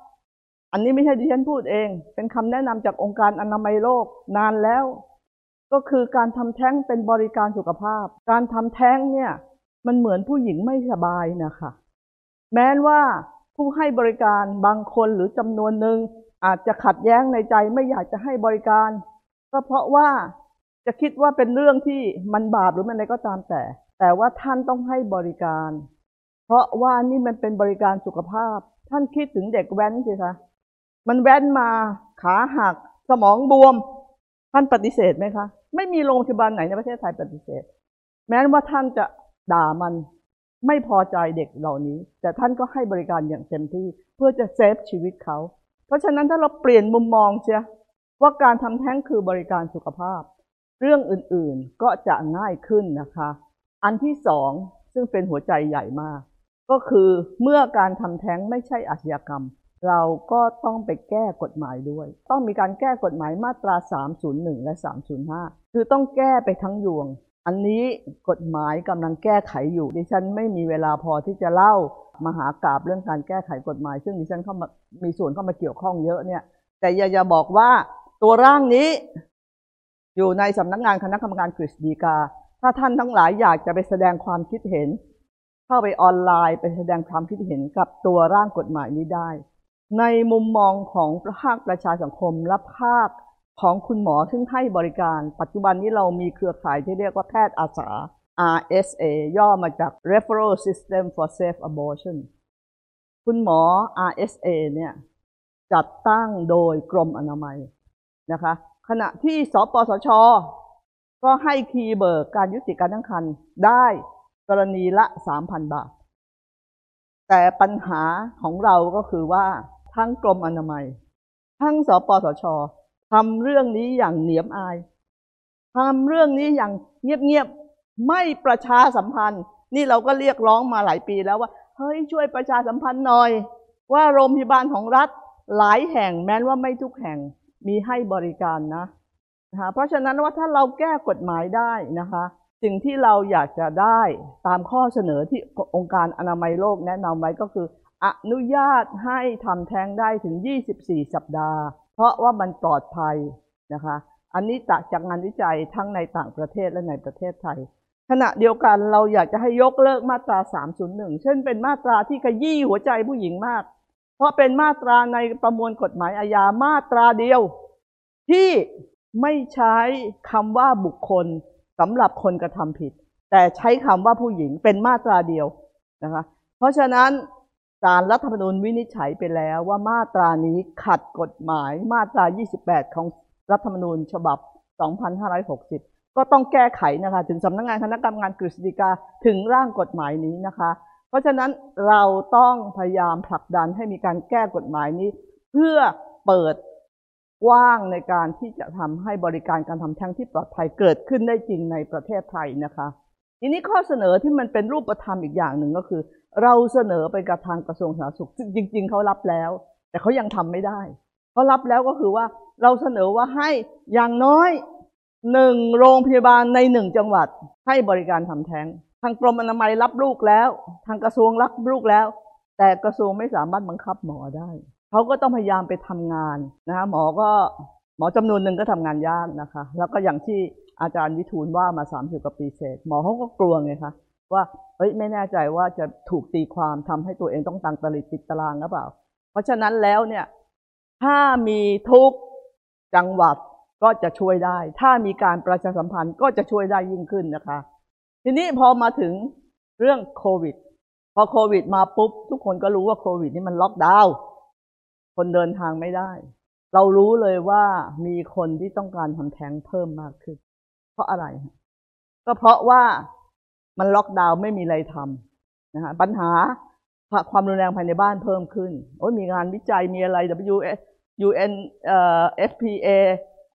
อันนี้ไม่ใช่ดิฉันพูดเอง เป็นคำแนะนำจากองค์การอนามัยโลกนานแล้ว ก็คือการทำแท้งเป็นบริการสุขภาพ การทำแท้งเนี่ยมันเหมือนผู้หญิงไม่สบายนะคะ แม้ว่าผู้ให้บริการบางคนหรือจำนวนหนึ่ง อาจจะขัดแย้งในใจไม่อยากจะให้บริการ ก็เพราะว่าจะคิดว่าเป็นเรื่องที่มันบาปหรือมันอะไรก็ตามแต่ แต่ว่าท่านต้องให้บริการ เพราะว่านี่มันเป็นบริการสุขภาพ ท่านคิดถึงเด็กแว้นสิคะมันแว้นมาขาหัก สมองบวม ท่านปฏิเสธไหมคะ ไม่มีโรงพยาบาลไหนในประเทศไทยปฏิเสธ แม้ว่าท่านจะด่ามันไม่พอใจเด็กเหล่านี้ แต่ท่านก็ให้บริการอย่างเต็มที่เพื่อจะเซฟชีวิตเขา เพราะฉะนั้นถ้าเราเปลี่ยนมุมมองเชียว่าการทำแท้งคือบริการสุขภาพ เรื่องอื่นๆก็จะง่ายขึ้นนะคะ อันที่สองซึ่งเป็นหัวใจใหญ่มาก ก็คือเมื่อการทำแท้งไม่ใช่อาชญากรรม เราก็ต้องไปแก้กฎหมายด้วย ต้องมีการแก้กฎหมายมาตรา 301 และ 305 คือต้องแก้ไปทั้งยวง อันนี้กฎหมายกำลังแก้ไขอยู่ ดิฉันไม่มีเวลาพอที่จะเล่ามหากราบเรื่องการแก้ไขกฎหมาย ซึ่งดิฉันเข้ามามีส่วนเข้ามาเกี่ยวข้องเยอะเนี่ย แต่อย่าอย่าบอกว่าตัวร่างนี้อยู่ในสำนักงานคณะกรรมการกฤษฎีกา ถ้าท่านทั้งหลายอยากจะไปแสดงความคิดเห็น เข้าไปออนไลน์ไปแสดงความคิดเห็นกับตัวร่างกฎหมายนี้ได้ ในมุมมองของภาคประชาสังคมและภาค ของคุณหมอซึ่งให้บริการ ปัจจุบันนี้เรามีเครือข่ายที่เรียกว่าแพทย์อาสา RSA ย่อมาจาก Referral System for Safe Abortion คุณหมอ RSA เนี่ยจัดตั้งโดยกรมอนามัยนะคะ ขณะที่สปสช ก็ให้คีย์เบิกการยุติการตั้งครรภ์ได้กรณีละ 3,000 บาท แต่ปัญหาของเราก็คือว่าทั้งกรมอนามัย ทั้งสปสช ทำเรื่องนี้อย่างเหนียมอายทำเรื่องนี้อย่างเงียบๆไม่ประชาสัมพันธ์ นี่เราก็เรียกร้องมาหลายปีแล้วว่าเฮ้ยช่วยประชาสัมพันธ์หน่อย ว่าโรงพยาบาลของรัฐหลายแห่งแม้ว่าไม่ทุกแห่งมีให้บริการนะนะคะเพราะฉะนั้นว่าถ้าเราแก้กฎหมายได้นะคะ สิ่งที่เราอยากจะได้ตามข้อเสนอที่องค์การอนามัยโลกแนะนำไว้ก็คือ อนุญาตให้ทำแท้งได้ถึง 24 สัปดาห์ ราะว่ามันปลอดภัยนะคะ อันนี้จากจากงานวิจัยทั้งในต่างประเทศและในประเทศไทย ขณะเดียวกันเราอยากจะให้ยกเลิกมาตรา 301 เช่นเป็นมาตราที่ขยี้หัวใจผู้หญิงมาก เพราะเป็นมาตราในประมวลกฎหมายอาญามาตราเดียว ที่ไม่ใช้คำว่าบุคคลสำหรับคนกระทำผิด แต่ใช้คำว่าผู้หญิงเป็นมาตราเดียวนะคะ เพราะฉะนั้น ศาลรัฐธรรมนูญวินิจฉัยไปแล้วว่ามาตรานี้ขัดกฎหมายมาตรา 28 ของรัฐธรรมนูญฉบับ 2560 ก็ต้องแก้ไขนะคะ ถึงสำนักงานคณะกรรมการกฤษฎีกาถึงร่างกฎหมายนี้นะคะ เพราะฉะนั้นเราต้องพยายามผลักดันให้มีการแก้กฎหมายนี้ เพื่อเปิดกว้างในการที่จะทำให้บริการการทำแท้งที่ปลอดภัยเกิดขึ้นได้จริงในประเทศไทยนะคะทีนี้ข้อเสนอที่มันเป็นรูปธรรมอีกอย่างหนึ่งก็คือ เราเสนอไปกับทางกระทรวงสาธารณสุขซึ่งจริง ๆเขารับแล้ว แต่เขายังทำไม่ได้เขารับแล้วก็คือว่าเราเสนอว่าให้อย่างน้อยหนึ่งโรงพยาบาลในหนึ่งจังหวัดให้บริการทำแท้ง ทางกรมอนามัยรับลูกแล้ว ทางกระทรวงรับลูกแล้ว แต่กระทรวงไม่สามารถบังคับหมอได้เขาก็ต้องพยายามไปทำงานนะคะหมอก็หมอจำนวนหนึ่งก็ทำงานยากนะคะ แล้วก็อย่างที่อาจารย์วิทูลว่ามาสามสิบกว่าปีเศษหมอเขาก็กลัวไงคะว่า เฮ้ยไม่แน่ใจว่าจะถูกตีความทำให้ตัวเองต้องตังตลิดติดตารางหรือเปล่า เพราะฉะนั้นแล้วเนี่ยถ้ามีทุกจังหวัดก็จะช่วยได้ ถ้ามีการประชาสัมพันธ์ก็จะช่วยได้ยิ่งขึ้นนะคะ ทีนี้พอมาถึงเรื่องโควิด พอโควิดมาปุ๊บ ทุกคนก็รู้ว่าโควิดนี่มันล็อกดาวน์คนเดินทางไม่ได้ เรารู้เลยว่ามีคนที่ต้องการทำแท้งเพิ่มมากขึ้น เพราะอะไร ก็เพราะว่า มันล็อกดาวน์ไม่มีอะไรทำนะฮะปัญหาความรุนแรงภายในบ้านเพิ่มขึ้นโอ้ยมีงานวิจัยมีอะไร W UN เอ่อ FPA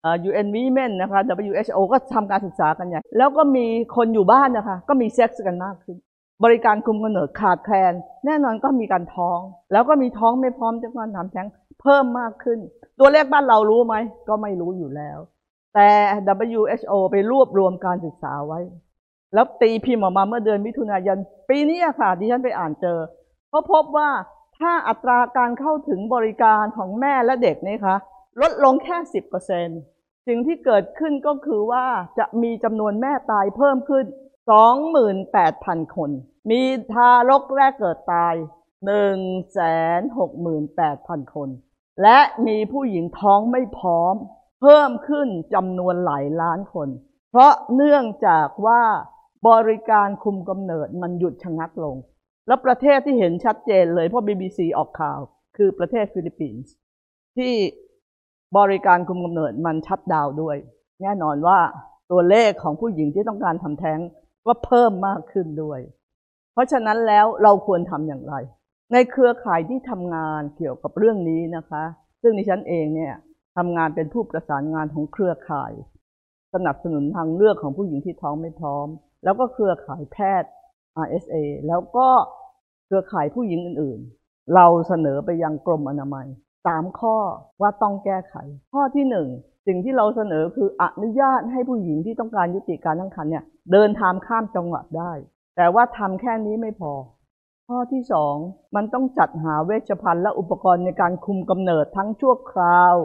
เอ่อ UN Women นะคะ WHO ก็ทำการศึกษากันใหญ่แล้วก็มีคนอยู่บ้านนะคะ ก็มีเซ็กซ์กันมากขึ้น บริการคุมกำเนิดขาดแคลน แน่นอนก็มีการท้อง แล้วก็มีท้องไม่พร้อมจะมาทำแท้งเพิ่มมากขึ้น ตัวเลขบ้านเรารู้ไหม ก็ไม่รู้อยู่แล้ว แต่ WHO ไปรวบรวมการศึกษาไว้ แล้วตีพิมพ์ออกมาเมื่อเดือนมิถุนายนปีนี้ค่ะดิฉันไปอ่านเจอเขาพบว่าถ้าอัตราการเข้าถึงบริการของแม่และเด็กนี่คะลดลงแค่สิบเปอร์เซ็นสิ่งที่เกิดขึ้นก็คือว่าจะมีจำนวนแม่ตายเพิ่มขึ้น 28,000 คน มีทารกแรกเกิดตาย 168,000 คน และมีผู้หญิงท้องไม่พร้อม เพิ่มขึ้นจำนวนหลายล้านคน เพราะเนื่องจากว่า บริการคุมกำเนิดมันหยุดชะงักลง แล้วประเทศที่เห็นชัดเจนเลยเพราะ BBC ออกข่าว คือประเทศฟิลิปปินส์ที่บริการคุมกำเนิดมันชัดดาวด้วย แน่นอนว่าตัวเลขของผู้หญิงที่ต้องการทำแท้งก็เพิ่มมากขึ้นด้วย เพราะฉะนั้นแล้วเราควรทำอย่างไร ในเครือข่ายที่ทำงานเกี่ยวกับเรื่องนี้นะคะ ซึ่งดิฉันเองเนี่ยทำงานเป็นผู้ประสานงานของเครือข่าย สนับสนุนทางเลือกของผู้หญิงที่ท้องไม่พร้อม แล้วก็เครือข่ายแพทย์ RSA แล้วก็เครือข่ายผู้หญิงอื่นๆ เราเสนอไปยังกรมอนามัยสามข้อว่าต้องแก้ไข ข้อที่หนึ่งสิ่งที่เราเสนอคืออนุญาตให้ผู้หญิงที่ต้องการยุติการตั้งครรภ์เนี่ยเดินทางข้ามจังหวัดได้ แต่ว่าทำแค่นี้ไม่พอ ข้อที่สองมันต้องจัดหาเวชภัณฑ์และอุปกรณ์ในการคุมกำเนิดทั้งชั่วคราว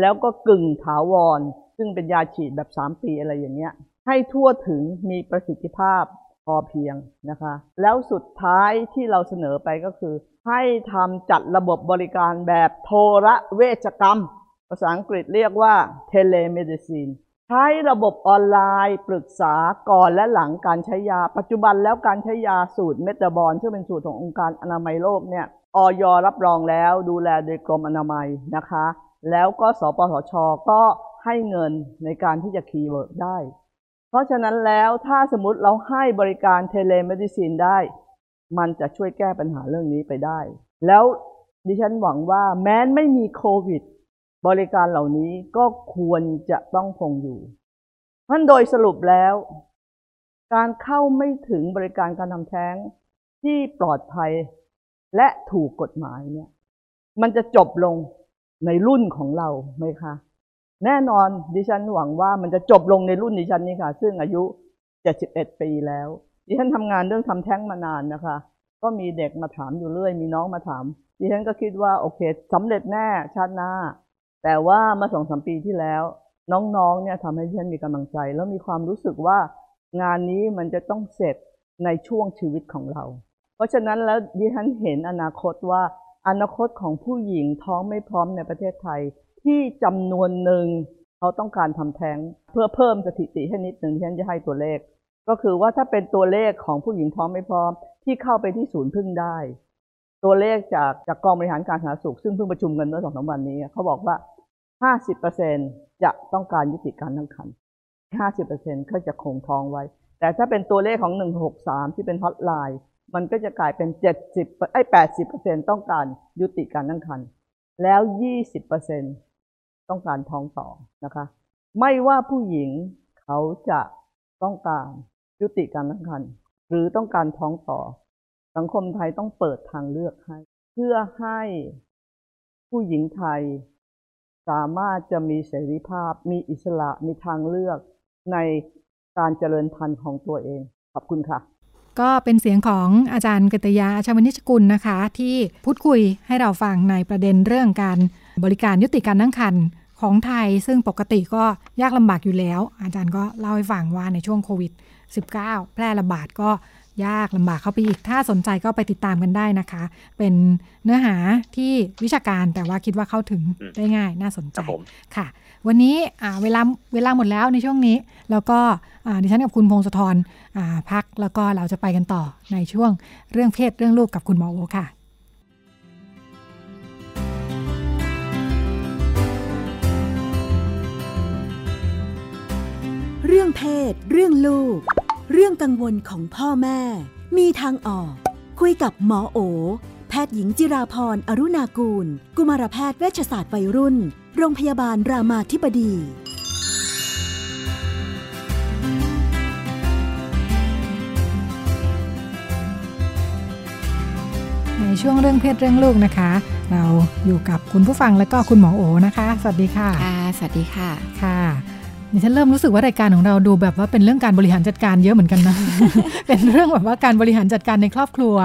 แล้วก็กึ่งถาวร ซึ่งเป็นยาฉีดแบบ 3 ปีอะไรอย่างเงี้ย ให้ทั่วถึงมีประสิทธิภาพพอเพียงนะคะ แล้วสุดท้ายที่เราเสนอไปก็คือ ให้ทำจัดระบบบริการแบบโทรเวชกรรม ภาษาอังกฤษเรียกว่า telemedicine ใช้ระบบออนไลน์ปรึกษาก่อนและหลังการใช้ยา ปัจจุบันแล้วการใช้ยาสูตรเมดาบอนซึ่งเป็นสูตรขององค์การอนามัยโลกเนี่ยออยรับรองแล้วดูแลโดยกรมอนามัยนะคะ แล้วก็สปสชก็ให้เงินในการที่จะ key เบิกได้ เพราะฉะนั้นแล้วถ้าสมมติเราให้บริการ telemedicine ได้ มันจะช่วยแก้ปัญหาเรื่องนี้ไปได้ แล้วดิฉันหวังว่าแม้ไม่มีโควิด บริการเหล่านี้ก็ควรจะต้องคงอยู่ท่านโดยสรุปแล้ว การเข้าไม่ถึงบริการการทำแท้งที่ปลอดภัยและถูกกฎหมายเนี่ย มันจะจบลงในรุ่นของเราไหมคะ แน่นอนดิฉันหวังว่ามันจะจบลงในรุ่นดิฉันนี่ค่ะ ซึ่งอายุ 71 ปีแล้ว ดิฉันทำงานเรื่องทำแท้งมานานนะคะ ก็มีเด็กมาถามอยู่เรื่อย มีน้องมาถาม ดิฉันก็คิดว่าโอเคสำเร็จแน่ชาติหน้า แต่ว่ามาสองสามปีที่แล้ว น้องๆเนี่ยทำให้ดิฉันมีกำลังใจ แล้วมีความรู้สึกว่างานนี้มันจะต้องเสร็จในช่วงชีวิตของเรา เพราะฉะนั้นแล้วดิฉันเห็นอนาคตว่าอนาคตของผู้หญิงท้องไม่พร้อมในประเทศไทย ที่จำนวนหนึ่งเขาต้องการทำแท้งเพื่อเพิ่มสถิติให้นิดหนึ่งที่ฉันจะให้ตัวเลข ก็คือว่าถ้าเป็นตัวเลขของผู้หญิงท้องไม่พร้อม ที่เข้าไปที่ศูนย์พึ่งได้ ตัวเลขจากจากกองบริหารการสาธารณสุข ซึ่งเพิ่งประชุมกันเมื่อสองสามวันนี้เขาบอกว่า 50%จะต้องการยุติการตั้งครรภ์50%ก็จะคงท้องไว้ แต่ถ้าเป็นตัวเลขของ 163 ที่เป็นฮอตไลน์มันก็จะกลายเป็น 70ไอ้80%ต้องการยุติการตั้งครรภ์แล้ว 20% ต้องการท้องต่อนะคะ ไม่ว่าผู้หญิงเขาจะต้องการยุติการตั้งครรภ์หรือต้องการท้องต่อ สังคมไทยต้องเปิดทางเลือกให้ เพื่อให้ผู้หญิงไทยสามารถจะมีเสรีภาพ มีอิสระมีทางเลือกในการเจริญพันธุ์ของตัวเอง ขอบคุณค่ะก็เป็นเสียงของอาจารย์กตยาชาวนิชกุลนะคะ ที่พูดคุยให้เราฟังในประเด็นเรื่องการบริการยุติการตั้งครรภ์ ของไทยซึ่งปกติก็ยากลำบากอยู่แล้ว อาจารย์ก็เล่าให้ฟังว่าในช่วงโควิด -19 แพร่ระบาดก็ยากลำบากเข้าไปอีก ถ้าสนใจก็ไปติดตามกันได้นะคะ เป็นเนื้อหาที่วิชาการแต่ว่าคิดว่าเข้าถึงได้ง่ายน่าสนใจครับผมค่ะ วันนี้เวลาเวลาหมดแล้วในช่วงนี้ แล้วก็ดิฉันกับคุณพงศธรพักแล้วก็เราจะไปกันต่อในช่วงเรื่องเพศเรื่องลูกกับคุณหมอโอค่ะ รื่องเพศ เรื่องลูก เรื่องกังวลของพ่อแม่ มีทางออก คุยกับหมอโอ แพทย์หญิงจิราพรอรุณากูล กุมารแพทย์เวชศาสตร์วัยรุ่น โรงพยาบาลรามาธิบดีในช่วงเรื่องเพศเรื่องลูกนะคะ เราอยู่กับคุณผู้ฟังและก็คุณหมอโอนะคะ สวัสดีค่ะ ค่ะ สวัสดีค่ะ ค่ะ ดิฉันเริ่มรู้สึกว่ารายการของเราดูแบบว่าเป็นเรื่องการบริหารจัดการเยอะเหมือนกันนะ เป็นเรื่องแบบว่าการบริหารจัดการในครอบครัว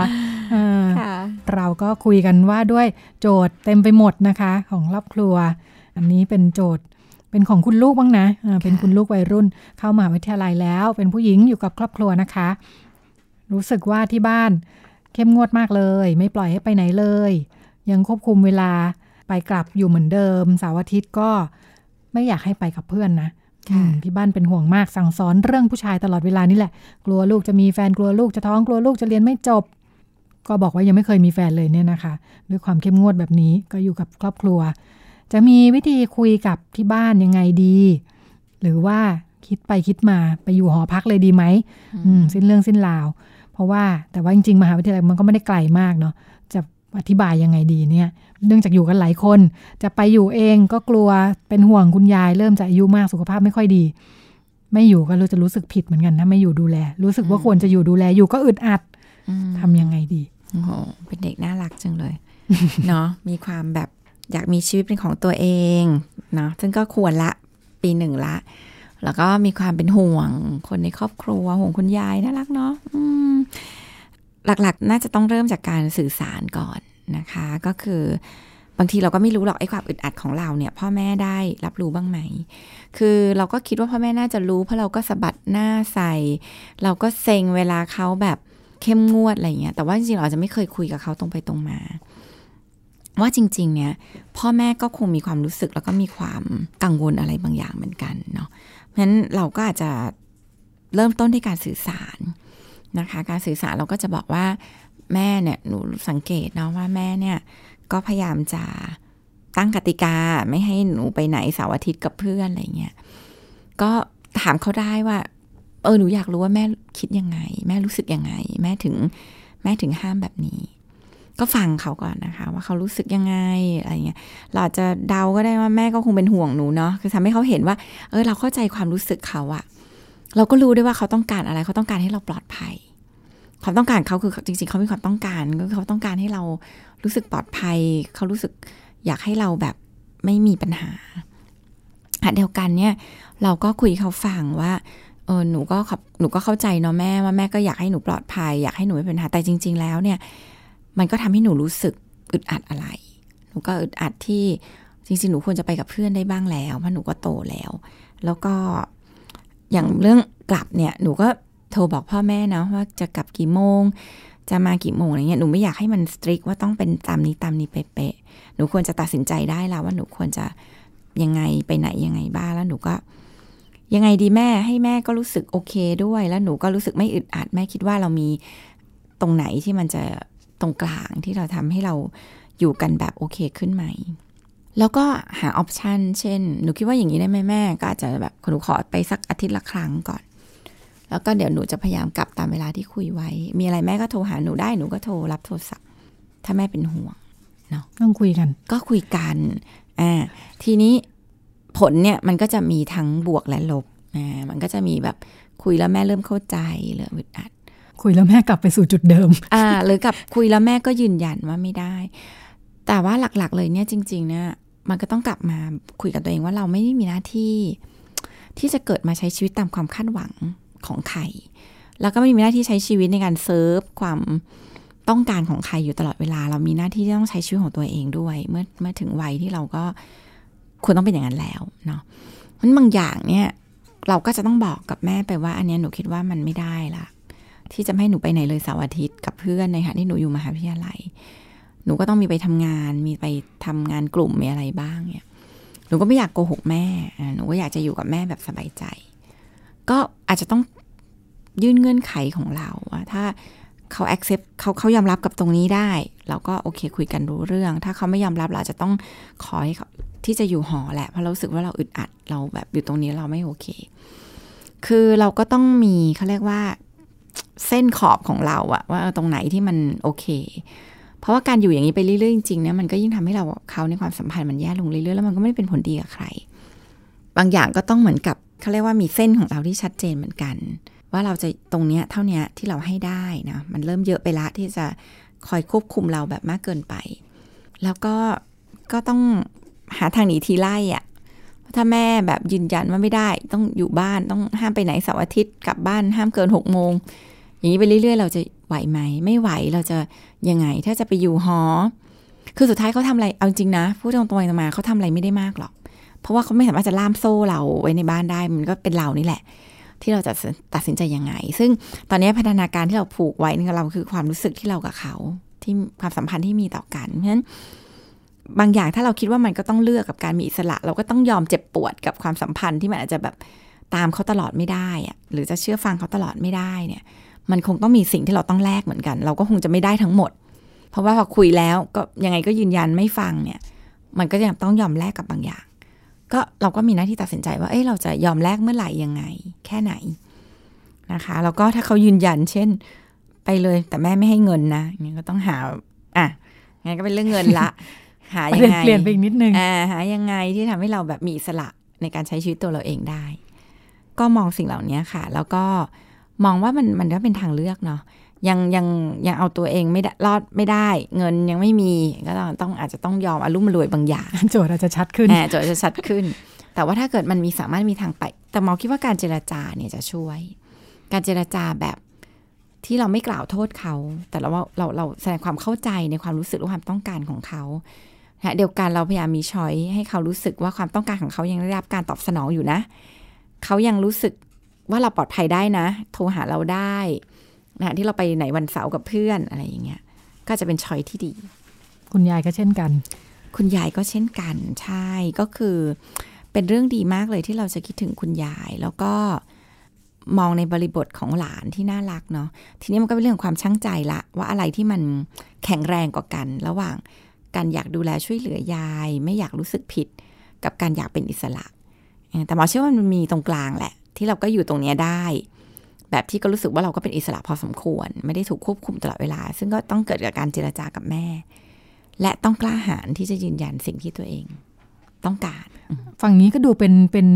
เราก็คุยกันว่าด้วยโจทย์เต็มไปหมดนะคะ ของครอบครัว อันนี้เป็นโจทย์เป็นของคุณลูกบ้างนะเป็นคุณลูกวัยรุ่น เข้ามหาวิทยาลัยแล้ว เป็นผู้หญิงอยู่กับครอบครัวนะคะ รู้สึกว่าที่บ้านเข้มงวดมากเลย ไม่ปล่อยให้ไปไหนเลย ยังควบคุมเวลาไปกลับอยู่เหมือนเดิมเสาร์อาทิตย์ก็ไม่อยากให้ไปกับเพื่อนนะ ที่บ้านเป็นห่วงมากสั่งสอนเรื่องผู้ชายตลอดเวลานี่แหละ กลัวลูกจะมีแฟนกลัวลูกจะท้องกลัวลูกจะเรียนไม่จบ ก็บอกว่ายังไม่เคยมีแฟนเลยเนี่ยนะคะ ด้วยความเข้มงวดแบบนี้ก็อยู่กับครอบครัว จะมีวิธีคุยกับที่บ้านยังไงดี หรือว่าคิดไปคิดมาไปอยู่หอพักเลยดีไหมอืมสิ้นเรื่องสิ้นราว เพราะว่าแต่ว่าจริงๆมหาวิทยาลัยมันก็ไม่ได้ไกลมากเนาะจะ อธิบายยังไงดีเนี่ย เนื่องจากอยู่กันหลายคน จะไปอยู่เองก็กลัวเป็นห่วงคุณยาย เริ่มจะอายุมากสุขภาพไม่ค่อยดี ไม่อยู่ก็รู้จะรู้สึกผิดเหมือนกันถ้าไม่อยู่ดูแล รู้สึกว่าควรจะอยู่ดูแลอยู่ก็อึดอัดอืมทำยังไงดีโอ้โหเป็นเด็กน่ารักจังเลยเนาะมีความแบบอยากมีชีวิตเป็นของตัวเองเนาะซึ่งก็ควรละปีหนึ่งละ แล้วก็มีความเป็นห่วงคนในครอบครัวห่วงคุณยายน่ารักเนาะอืม หลักๆ น่าจะต้องเริ่มจากการสื่อสารก่อนนะคะ ก็คือบางทีเราก็ไม่รู้หรอกไอ้ความอึดอัดของเราเนี่ย พ่อแม่ได้รับรู้บ้างไหม คือเราก็คิดว่าพ่อแม่น่าจะรู้เพราะเราก็สะบัดหน้าใส่ เราก็เซ็งเวลาเขาแบบเข้มงวดอะไรเงี้ย แต่ว่าจริงๆเราจจะไม่เคยคุยกับเขาตรงไปตรงมา ว่าจริง ๆ เนี่ย พ่อแม่ก็คงมีความรู้สึกแล้วก็มีความกังวลอะไรบางอย่างเหมือนกันเนาะเพราะฉะนั้นเราก็อาจจะเริ่มต้นที่การสื่อสาร นะคะการสื่อสารเราก็จะบอกว่าแม่เนี่ยหนูสังเกตเนาะว่าแม่เนี่ยก็พยายามจะตั้งกติกาไม่ให้หนูไปไหนเสาร์อาทิตย์กับเพื่อนอะไรเงี้ยก็ถามเขาได้ว่า เออหนูอยากรู้ว่าแม่คิดยังไง แม่รู้สึกยังไง แม่ถึงแม่ถึงห้ามแบบนี้ ก็ฟังเขาก่อนนะคะ ว่าเขารู้สึกยังไงอะไรเงี้ยเราจจะเดาก็ได้ว่าแม่ก็คงเป็นห่วงหนูเนาะคือทำให้เขาเห็นว่า เออเราเข้าใจความรู้สึกเขาอะ เราก็รู้ได้ว่าเขาต้องการอะไร เขาต้องการให้เราปลอดภัย ความต้องการเขาคือจริง ๆ เขามีความต้องการก็คือเขาต้องการให้เรารู้สึกปลอดภัย เขารู้สึกอยากให้เราแบบไม่มีปัญหาขณะเดียวกันเนี่ย เราก็คุยเขาฟังว่าเออหนูก็ขับหนูก็เข้าใจเนาะแม่ว่าแม่ก็อยากให้หนูปลอดภัย อยากให้หนูไม่เป็นปัญหาแต่จริง ๆ แล้วเนี่ย มันก็ทำให้หนูรู้สึกอึดอัดอะไร หนูก็อึดอัดที่จริงๆ หนูควรจะไปกับเพื่อนได้บ้างแล้วเพราะหนูก็โตแล้ว แล้วก็ อย่างเรื่องกลับเนี่ยหนูก็โทรบอกพ่อแม่นะว่าจะกลับกี่โมง จะมากี่โมงอะไรเงี้ยหนูไม่อยากให้มันสตริกว่าต้องเป็นตามนี้ตามนี้เป๊ะๆหนูควรจะตัดสินใจได้แล้วว่าหนูควรจะยังไงไปไหนยังไงบ้างแล้วหนูก็ยังไงดีแม่ให้แม่ก็รู้สึกโอเคด้วย แล้วหนูก็รู้สึกไม่อึดอัดแม่คิดว่าเรามีตรงไหนที่มันจะตรงกลางที่เราทำให้เราอยู่กันแบบโอเคขึ้นไหม แล้วก็หาออปชันเช่น หนูคิดว่าอย่างนี้ได้ไหมแม่ ก็อาจจะแบบหนูขอไปสักอาทิตย์ละครั้งก่อน แล้วก็เดี๋ยวหนูจะพยายามกลับตามเวลาที่คุยไว้ มีอะไรแม่ก็โทรหาหนูได้ หนูก็โทรรับโทรศัพท์ ถ้าแม่เป็นห่วงต้องคุยกัน ก็คุยกัน อ่า ทีนี้ผลเนี่ยมันก็จะมีทั้งบวกและลบ อ่า มันก็จะมีแบบคุยแล้วแม่เริ่มเข้าใจหรืออึดอัด คุยแล้วแม่กลับไปสู่จุดเดิม อ่า หรือกับคุยแล้วแม่ก็ยืนยันว่าไม่ได้ แต่ว่าหลักๆเลยเนี่ยจริง ๆ เนี่ย มันก็ต้องกลับมาคุยกับตัวเองว่าเราไม่ได้มีหน้าที่ที่จะเกิดมาใช้ชีวิตตามความคาดหวังของใคร แล้วก็ไม่มีหน้าที่ใช้ชีวิตในการเซิร์ฟความต้องการของใครอยู่ตลอดเวลา เรามีหน้าที่ที่ต้องใช้ชีวิตของตัวเองด้วย เมื่อเมื่อถึงวัยที่เราก็ควรต้องเป็นอย่างนั้นแล้วเนาะมันบางอย่างเนี่ยเราก็จะต้องบอกกับแม่ไปว่า อันนี้หนูคิดว่ามันไม่ได้ละที่จะให้หนูไปไหนเลยเสาร์อาทิตย์กับเพื่อนในขณะที่หนูอยู่มหาวิทยาลัย หนูก็ต้องมีไปทำงาน มีไปทำงานกลุ่มมีอะไรบ้างเนี่ยหนูก็ไม่อยากโกหกแม่หนูก็อยากจะอยู่กับแม่แบบสบายใจ ก็อาจจะต้องยื่นเงื่อนไขของเราถ้าเขา accept เขาเขายอมรับกับตรงนี้ได้ เราก็โอเคคุยกันรู้เรื่อง ถ้าเขาไม่ยอมรับเราจะต้องขอให้เขาที่จะอยู่หอแหละเพราะเราสึกว่าเราอึดอัดเราแบบอยู่ตรงนี้เราไม่โอเค คือเราก็ต้องมีเขาเรียกว่าเส้นขอบของเราอะว่าตรงไหนที่มันโอเค เพราะว่าการอยู่อย่างนี้ไปเรื่อยๆจริงๆเนี่ยมันก็ยิ่งทำให้เราเขาในความสัมพันธ์มันแย่ลงเรื่อยๆแล้วมันก็ไม่ได้เป็นผลดีกับใคร บางอย่างก็ต้องเหมือนกับเขาเรียกว่ามีเส้นของเราที่ชัดเจนเหมือนกัน ว่าเราจะตรงเนี้ยเท่าเนี้ยที่เราให้ได้นะมันเริ่มเยอะไปละที่จะคอยควบคุมเราแบบมากเกินไป แล้วก็ก็ต้องหาทางหนีทีไล่อะถ้าแม่แบบยืนยันว่าไม่ได้ ต้องอยู่บ้านต้องห้ามไปไหนเสาร์อาทิตย์กลับบ้านห้ามเกินหกโมง อย่างนี้ไปเรื่อยๆ เราจะไหวไหม ไม่ไหวเราจะยังไง ถ้าจะไปอยู่หอ คือสุดท้ายเขาทำอะไร เอาจริงนะพูดตรงๆมาเขาทำอะไรไม่ได้มากหรอก เพราะว่าเขาไม่สามารถจะล่ามโซ่เราไว้ในบ้านได้ มันก็เป็นเรานี่แหละ ที่เราจะตัดสินใจยังไง ซึ่งตอนนี้พัฒนาการที่เราผูกไว้นี่เราคือความรู้สึกที่เรากับเขาที่ความสัมพันธ์ที่มีต่อกัน เพราะฉะนั้นบางอย่างถ้าเราคิดว่ามันก็ต้องเลือกกับการมีอิสระ เราก็ต้องยอมเจ็บปวดกับความสัมพันธ์ที่มันอาจจะแบบตามเขาตลอดไม่ได้อะหรือจะเชื่อฟังเขาตลอดไม่ได้เนี่ย มันคงต้องมีสิ่งที่เราต้องแลกเหมือนกัน เราก็คงจะไม่ได้ทั้งหมด เพราะว่าพอคุยแล้วก็ยังไงก็ยืนยันไม่ฟังเนี่ย มันก็ยังต้องยอมแลกกับบางอย่าง ก็เราก็มีหน้าที่ตัดสินใจว่า เอ้ยเราจะยอมแลกเมื่อไหร่ยังไง แค่ไหนนะคะ แล้วก็ถ้าเขายืนยัน เช่น ไปเลยแต่แม่ไม่ให้เงินนะอย่างนี้ก็ต้องหา อะงั้นก็เป็นเรื่องเงินละ หาประยังเด็นไงเปลี่ยนไปอีกนิดนึงอ่าหายังไงที่ทำให้เราแบบมีอิสระในการใช้ชีวิตตัวเราเองได้ ก็มองสิ่งเหล่านี้ค่ะ แล้วก็ มองว่ามันมันก็เป็นทางเลือกเนาะยังยังยังเอาตัวเองไม่ได้รอดไม่ได้ เงินยังไม่มีก็ต้องต้องอาจจะต้องยอมอารมณ์รวยบางอย่างโจทย์อาจจะชัดขึ้นอ่าโจทย์จะชัดขึ้น แต่ว่าถ้าเกิดมันมีสามารถมีทางไป แต่หมอคิดว่าการเจรจาเนี่ยจะช่วย การเจรจาแบบที่เราไม่กล่าวโทษเขา แต่เราว่าเราเราแสดงความเข้าใจในความรู้สึกและความต้องการของเขาฮะเดียวกันเราพยายามมีช้อยให้เขารู้สึกว่าความต้องการของเขายังได้รับการตอบสนองอยู่นะ เขายังรู้สึก ว่าเราปลอดภัยได้นะ โทรหาเราได้นะที่เราไปไหนวันเสาร์กับเพื่อนอะไรอย่างเงี้ย ก็จะเป็นช้อยที่ดี คุณยายก็เช่นกัน คุณยายก็เช่นกันใช่ก็คือเป็นเรื่องดีมากเลยที่เราจะคิดถึงคุณยาย แล้วก็มองในบริบทของหลานที่น่ารักเนาะทีนี้มันก็เป็นเรื่องของความช่างใจละ ว่าอะไรที่มันแข็งแรงกว่ากัน ระหว่างการอยากดูแลช่วยเหลือยาย ไม่อยากรู้สึกผิด กับการอยากเป็นอิสระเออแต่หมอเชื่อว่ามันมีตรงกลางแหละ ที่เราก็อยู่ตรงเนี้ยได้ แบบที่ก็รู้สึกว่าเราก็เป็นอิสระพอสมควร ไม่ได้ถูกควบคุมตลอดเวลา ซึ่งก็ต้องเกิดจากการเจรจากับแม่ และต้องกล้าหาญที่จะยืนยันสิ่งที่ตัวเองต้องการฝั่งนี้ก็ดูเป็นเป็น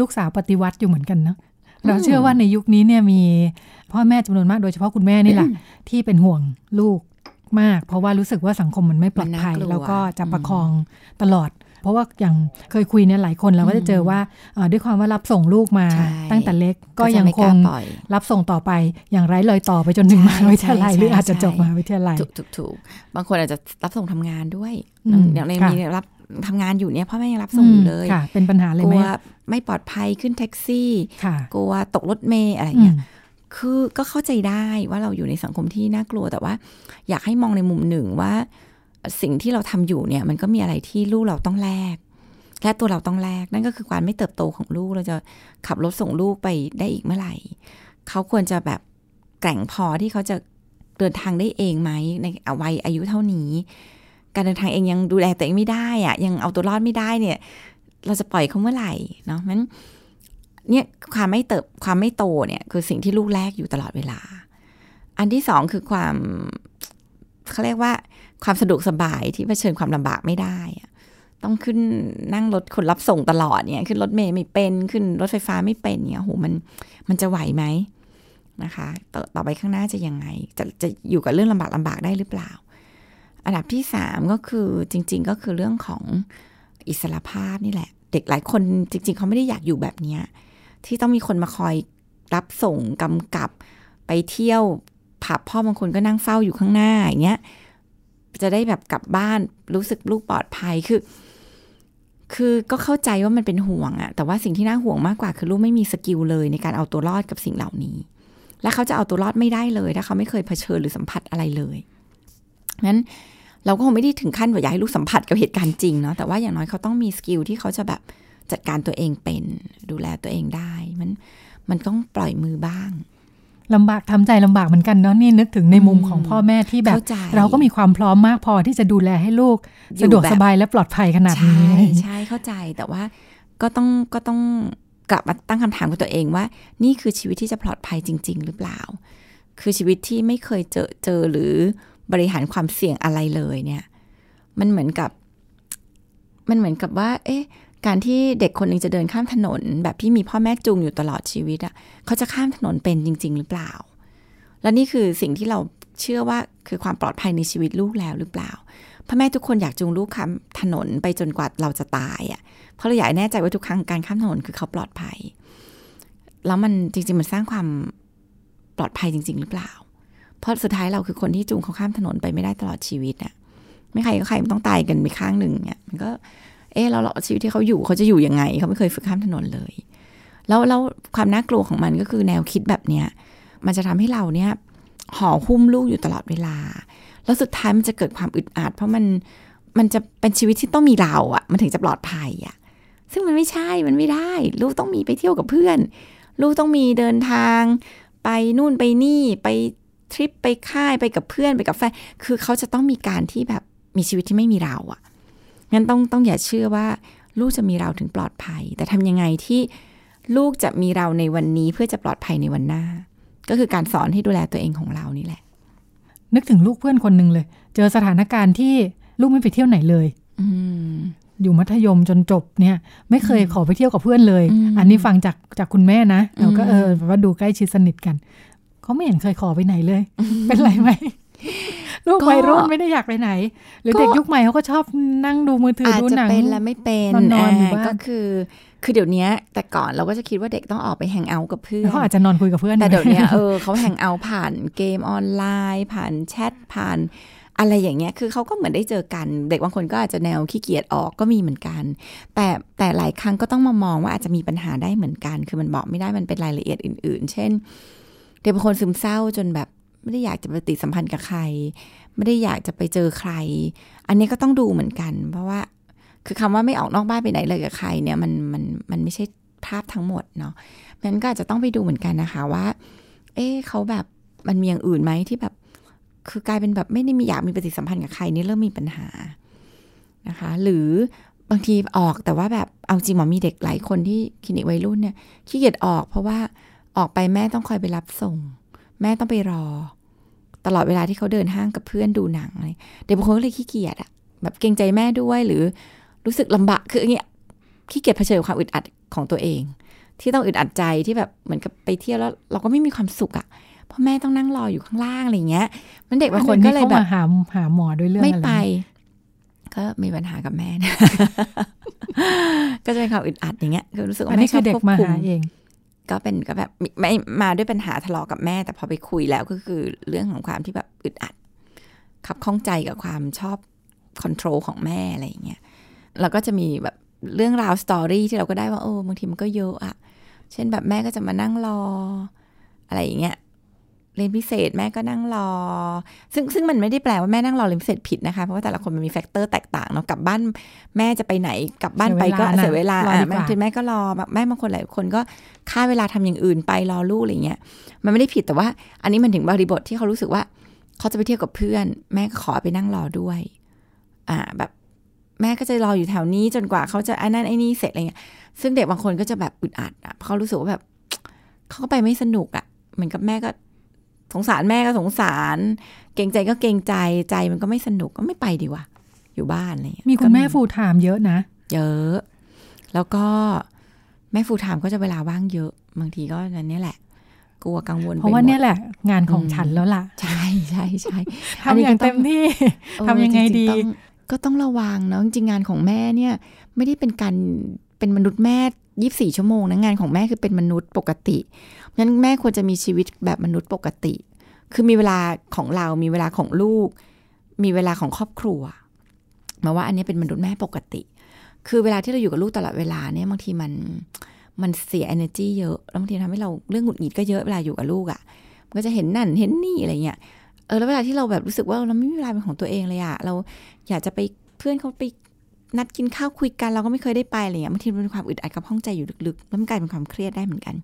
ลูกสาวปฏิวัติอยู่เหมือนกันเนอะเราเชื่อว่าในยุคนี้เนี่ยมีพ่อแม่จำนวนมากโดยเฉพาะคุณแม่นี่แหละที่เป็นห่วงลูกมาก เพราะว่ารู้สึกว่าสังคมมันไม่ปลอดภัยมันน่ากลัวแล้วก็จะประคองตลอด เพราะว่าอย่างเคยคุยเนี่ยหลายคนเราก็จะเจอว่าเอ่อด้วยความว่ารับส่งลูกมาใช่ตั้งแต่เล็กก็จะยังไม่คกล้างปล่อยรับส่งต่อไปอย่างไร้รอยต่อไปจนถึงใช่มหาวิทยาลัยใช่หรืออาจจะใช่จบมหาวิทยาลัยถูกถูกถูกบางคนอาจจะรับส่งทำงานด้วยอืมอย่างในค่ะมีรับทำงานอยู่เนี่ยพ่อแม่ยังรับส่งอยู่เลยมค่ะเป็นปัญหาเลยกไหลัมวไม่ปลอดภัยขึ้นแท็กซี่ค่ะกลัวตกรถเมล์อะไรอืเงี้มยคือก็เข้าใจได้ว่าเราอยู่ในสังคมที่น่ากลัวแต่ว่า อยากให้มองในมุมหนึ่งว่า สิ่งที่เราทำอยู่เนี่ย มันก็มีอะไรที่ลูกเราต้องแลกและตัวเราต้องแลกนั่นก็คือการไม่เติบโตของลูกเราจะขับรถส่งลูกไปได้อีกเมื่อไหร่เขาควรจะแบบแกร่งพอที่เขาจะเดินทางได้เองไหมในวัยอายุเท่านี้ การเดินทางเองยังดูแลตัวเองไม่ได้อะยังเอาตัวรอดไม่ได้เนี่ย เราจะปล่อยเขาเมื่อไหร่เนาะมันเนี่ยความไม่เติบความไม่โตเนี่ย คือสิ่งที่ลูกแลกอยู่ตลอดเวลา อันที่สองคือความเขาเรียกว่า ความสะดวกสบายที่เผชิญความลำบากไม่ได้อะต้องขึ้นนั่งรถคนรับส่งตลอดเนี่ยขึ้นรถเมย์ไม่เป็นขึ้นรถไฟฟ้าไม่เป็นเนี่ยโหมันมันจะไหวไหมนะคะต่อต่อไปข้างหน้าจะยังไง จะจะอยู่กับเรื่องลำบากลำบากได้หรือเปล่า อันดับที่สามก็คือจริง ๆ ก็คือเรื่องของอิสระภาพนี่แหละ เด็กหลายคนจริง ๆ เขาไม่ได้อยากอยู่แบบเนี้ยที่ต้องมีคนมาคอยรับส่งกำกับไปเที่ยวผับพ่อบางคนก็นั่งเฝ้าอยู่ข้างหน้าอย่างเงี้ย จะได้แบบกลับบ้านรู้สึกลูกปลอดภัยคือ คือก็เข้าใจว่ามันเป็นห่วงอะแต่ว่าสิ่งที่น่าห่วงมากกว่าคือลูกไม่มี skill เลยในการเอาตัวรอดกับสิ่งเหล่านี้ และเขาจะเอาตัวรอดไม่ได้เลย ถ้าเขาไม่เคยเผชิญหรือสัมผัสอะไรเลยงั้นเราก็คงไม่ได้ถึงขั้นว่าอยากให้ลูกสัมผัสกับเหตุการณ์จริงเนาะแต่ว่าอย่างน้อยเขาต้องมี skill ที่เขาจะแบบจัดการตัวเองเป็น ดูแลตัวเองได้ มันมันต้องปล่อยมือบ้าง ลำบากทำใจลำบากเหมือนกันเนาะนี่นึกถึงในมุมของพ่อแม่ที่แบบเข้าใจเราก็มีความพร้อมมากพอที่จะดูแลให้ลูกอยู่สะดวกแบบสบายและปลอดภัยขนาดนี้ใช่ใช่เข้าใจแต่ว่าก็ต้องก็ต้องกลับมาตั้งคำถามกับตัวเองว่า นี่คือชีวิตที่จะปลอดภัยจริง ๆ หรือเปล่า คือชีวิตที่ไม่เคยเจอเจอหรือบริหารความเสี่ยงอะไรเลยเนี่ย มันเหมือนกับ มันเหมือนกับว่า เอ๊ะ การที่เด็กคนหนึ่งจะเดินข้ามถนน แบบที่มีพ่อแม่จูงอยู่ตลอดชีวิตอะเขาจะข้ามถนนเป็นจริง ๆ หรือเปล่า และนี่คือสิ่งที่เราเชื่อว่าคือความปลอดภัยในชีวิตลูกแล้วหรือเปล่าพ่อแม่ทุกคนอยากจูงลูกข้ามถนนไปจนกว่าเราจะตายอะ่ะเพราะเราอยากให้แน่ใจว่าทุกครั้งการข้ามถนนคือเขาปลอดภัย แล้วมันจริง ๆ มันสร้างความปลอดภัยจริง ๆ หรือเปล่า เพราะสุดท้ายเราคือคนที่จูงเขาข้ามถนนไปไม่ได้ตลอดชีวิตอะ่ะไม่ใครก็ใครมันต้องตายกันไปข้างหนึ่งเนี่ยมันก็ เออเราเราชีวิตที่เขาอยู่เขาจะอยู่ยังไง เขาไม่เคยฝึกข้ามถนนเลย แล้วแล้วความน่ากลัวของมันก็คือแนวคิดแบบเนี้ยมันจะทำให้เราเนี่ยห่อหุ้มลูกอยู่ตลอดเวลา แล้วสุดท้ายมันจะเกิดความอึดอัดเพราะมันมันจะเป็นชีวิตที่ต้องมีเราอะ่ะ มันถึงจะปลอดภัยอะ่ะ ซึ่งมันไม่ใช่ มันไม่ได้ ลูกต้องมีไปเที่ยวกับเพื่อน ลูกต้องมีเดินทาง ไปนู่นไปนี่ ไปทริปไปค่ายไปกับเพื่อนไปกับแฟน คือเขาจะต้องมีการที่แบบมีชีวิตที่ไม่มีเราอะ่ะ งั้นต้องต้องอย่าเชื่อว่าลูกจะมีเราถึงปลอดภัย แต่ทำยังไงที่ลูกจะมีเราในวันนี้เพื่อจะปลอดภัยในวันหน้า ก็คือการสอนให้ดูแลตัวเองของเรานี่แหละ นึกถึงลูกเพื่อนคนหนึ่งเลย เจอสถานการณ์ที่ลูกไม่ไปเที่ยวไหนเลย อืมอยู่มัธยมจนจบเนี่ย ไม่เคยขอไปเที่ยวกับเพื่อนเลยอืมอันนี้ฟังจากจากคุณแม่นะเราก็อืมเออแบบว่าดูใกล้ชิดสนิทกันเขาไม่เห็นเคยขอไปไหนเลย เป็นไรไหม ลูกวัยรุ่นไม่ได้อยากไปไหน หรือเด็กยุคใหม่เขาก็ชอบนั่งดูมือถืออาจดูจะหนังเป็นและไม่เป็นนอนๆอยู่บ้านก็คือคือเดี๋ยวนี้แต่ก่อนเราก็จะคิดว่าเด็กต้องออกไปแฮงเอาท์กับเพื่อนเขาอาจจะนอนคุยกับเพื่อนแต่ไหมเดี๋ยวเนี้ยเออเขาแฮงเอาท์ผ่านเกมออนไลน์ ผ่านแชทผ่านอะไรอย่างเงี้ย คือเขาก็เหมือนได้เจอกัน เด็กบางคนก็อาจจะแนวขี้เกียจออกก็มีเหมือนกัน แต่แต่หลายครั้งก็ต้องมามองว่าอาจจะมีปัญหาได้เหมือนกัน คือมันบอกไม่ได้มันเป็นรายละเอียดอื่น ๆ เช่น เด็กบางคนซึมเศร้าจนแบบ ไม่ได้อยากจะปฏิสัมพันธ์กับใคร ไม่ได้อยากจะไปเจอใคร อันนี้ก็ต้องดูเหมือนกัน เพราะว่า คือคำว่าไม่ออกนอกบ้านไปไหนเลยกับใครเนี่ยมันมันมันไม่ใช่ภาพทั้งหมดเนาะนั้นก็อาจจะต้องไปดูเหมือนกันนะคะว่า เอ๊เขาแบบมันมีอย่างอื่นไหมที่แบบ คือกลายเป็นแบบไม่ได้มีอยากมีปฏิสัมพันธ์กับใครนี่เริ่มมีปัญหานะคะ หรือบางทีออกแต่ว่าแบบเอาจริงหมอมีเด็กหลายคนที่คลินิกวัยรุ่นเนี่ยขี้เกียจออกเพราะว่าออกไปแม่ต้องคอยไปรับส่ง แม่ต้องไปรอ ตลอดเวลาที่เขาเดินห้างกับเพื่อนดูหนังอะไรเด็กบางคนก็เลยขี้เกียจอะแบบเกรงใจแม่ด้วยหรือรู้สึกลำบากคืออย่างเงี้ยขี้เกียจเผชิญกับความอึดอัดของตัวเอง ที่ต้องอึดอัดใจที่แบบเหมือนกับไปเที่ยวแล้ว เราก็ไม่มีความสุขอะเพราะแม่ต้องนั่งรออยู่ข้างล่างอะไรอย่างเงี้ย มันเด็กบางคนก็เลยแบบขามาหาหาหมอด้วยเรื่องไม่อะไรไป ก็มีปัญหากับแม่นะก็จะเป็นความอึดอัดอย่างเงี้ยก็รู้สึกอัว่านนี้แม่ชคืออบเด็กควบมาคุมหาเอง ก็เป็นก็แบบไม่มาด้วยปัญหาทะเลาะกับแม่ แต่พอไปคุยแล้วก็คือเรื่องของความที่แบบอึดอัดขับข้องใจกับความชอบcontrol ของแม่อะไรอย่างเงี้ยแล้วก็จะมีแบบเรื่องราว story ที่เราก็ได้ว่าโอ้บางทีมันก็เยอะอะ เช่นแบบแม่ก็จะมานั่งรอ อะไรอย่างเงี้ย เรียนพิเศษแม่ก็นั่งรอ ซึ่งซึ่งมันไม่ได้แปลว่าแม่นั่งรอเรียนพิเศษผิดนะคะ เพราะว่าแต่ละคนมันมี factor แตกต่างเนาะกลับบ้านแม่จะไปไหนกลับบ้านไปก็เสีเสียยเวเวลาลานะอะรอดีกว่าบางทีแม่ก็รอแบบแม่บางคนหลายคนก็ฆ่าเวลาทำอย่างอื่นไปรอลูกอะไรเงี้ยมันไม่ได้ผิดแต่ว่า อันนี้มันถึงบริบทที่เขารู้สึกว่าเขาจะไปเที่ยวกับเพื่อน แม่ก็ขอไปนั่งรอด้วย อ่าแบบแม่ก็จะรออยู่แถวนี้จนกว่าเขาจะไอ้นั่นไอ้นี่เสร็จอะไรเงี้ย ซึ่งเด็กบางคนก็จะแบบอึดอัดอะเพราะเขารู้สึกว่าแบบเขาก็ไปไม่สนุกอะเหมือนกับแม่ก็ สงสารแม่ก็สงสาร เกรงใจก็เกรงใจใจมันก็ไม่สนุกก็ไม่ไปดีกว่าอยู่บ้านอะไรเงี้ยมีคุณแม่ก็ full time เยอะนะ เยอะ แล้วก็แม่ full time ก็จะเวลาว่างเยอะ บางทีก็นั่นนี่แหละ กลัวกังวลเพราะว่าไปหมดเนี่ยแหละ งานของอืมฉันแล้วล่ะ ใช่ใช่ใช่ทำอย่างเต็มที่เออทำยังไงจริดีๆต้องก็ต้องระวังเนาะจริงๆงานของแม่เนี่ย ไม่ได้เป็นการเป็นมนุษย์แม่ ยี่บสี่ชั่วโมงนะงานของแม่คือเป็นมนุษย์ปกติงั้นแม่ควรจะมีชีวิตแบบมนุษย์ปกติ คือมีเวลาของเรา มีเวลาของลูก มีเวลาของครอบครัว มาว่าอันนี้เป็นมนุษย์แม่ปกติ คือเวลาที่เราอยู่กับลูกตลอดเวลาเนี่ยบางทีมันมันเสีย energy เยอะแล้วบางทีทำให้เราเรื่องหงุดหงิดก็เยอะเวลาอยู่กับลูกอะ่ะมันก็จะเห็นนั่นเห็นนี่อะไรเงี้ยเออแล้วเวลาที่เราแบบรู้สึกว่าเราไม่มีเวลาเป็นของตัวเองเลยอะเราอยากจะไปเพื่อนเขาไป นัดกินข้าวคุยกันเราก็ไม่เคยได้ไปอะไรเงี้ยบางทีมันเป็นความอึดอัดกับห้องใจอยู่ลึกๆแล้วมันกลายเป็นความเครียดได้เหมือนกัน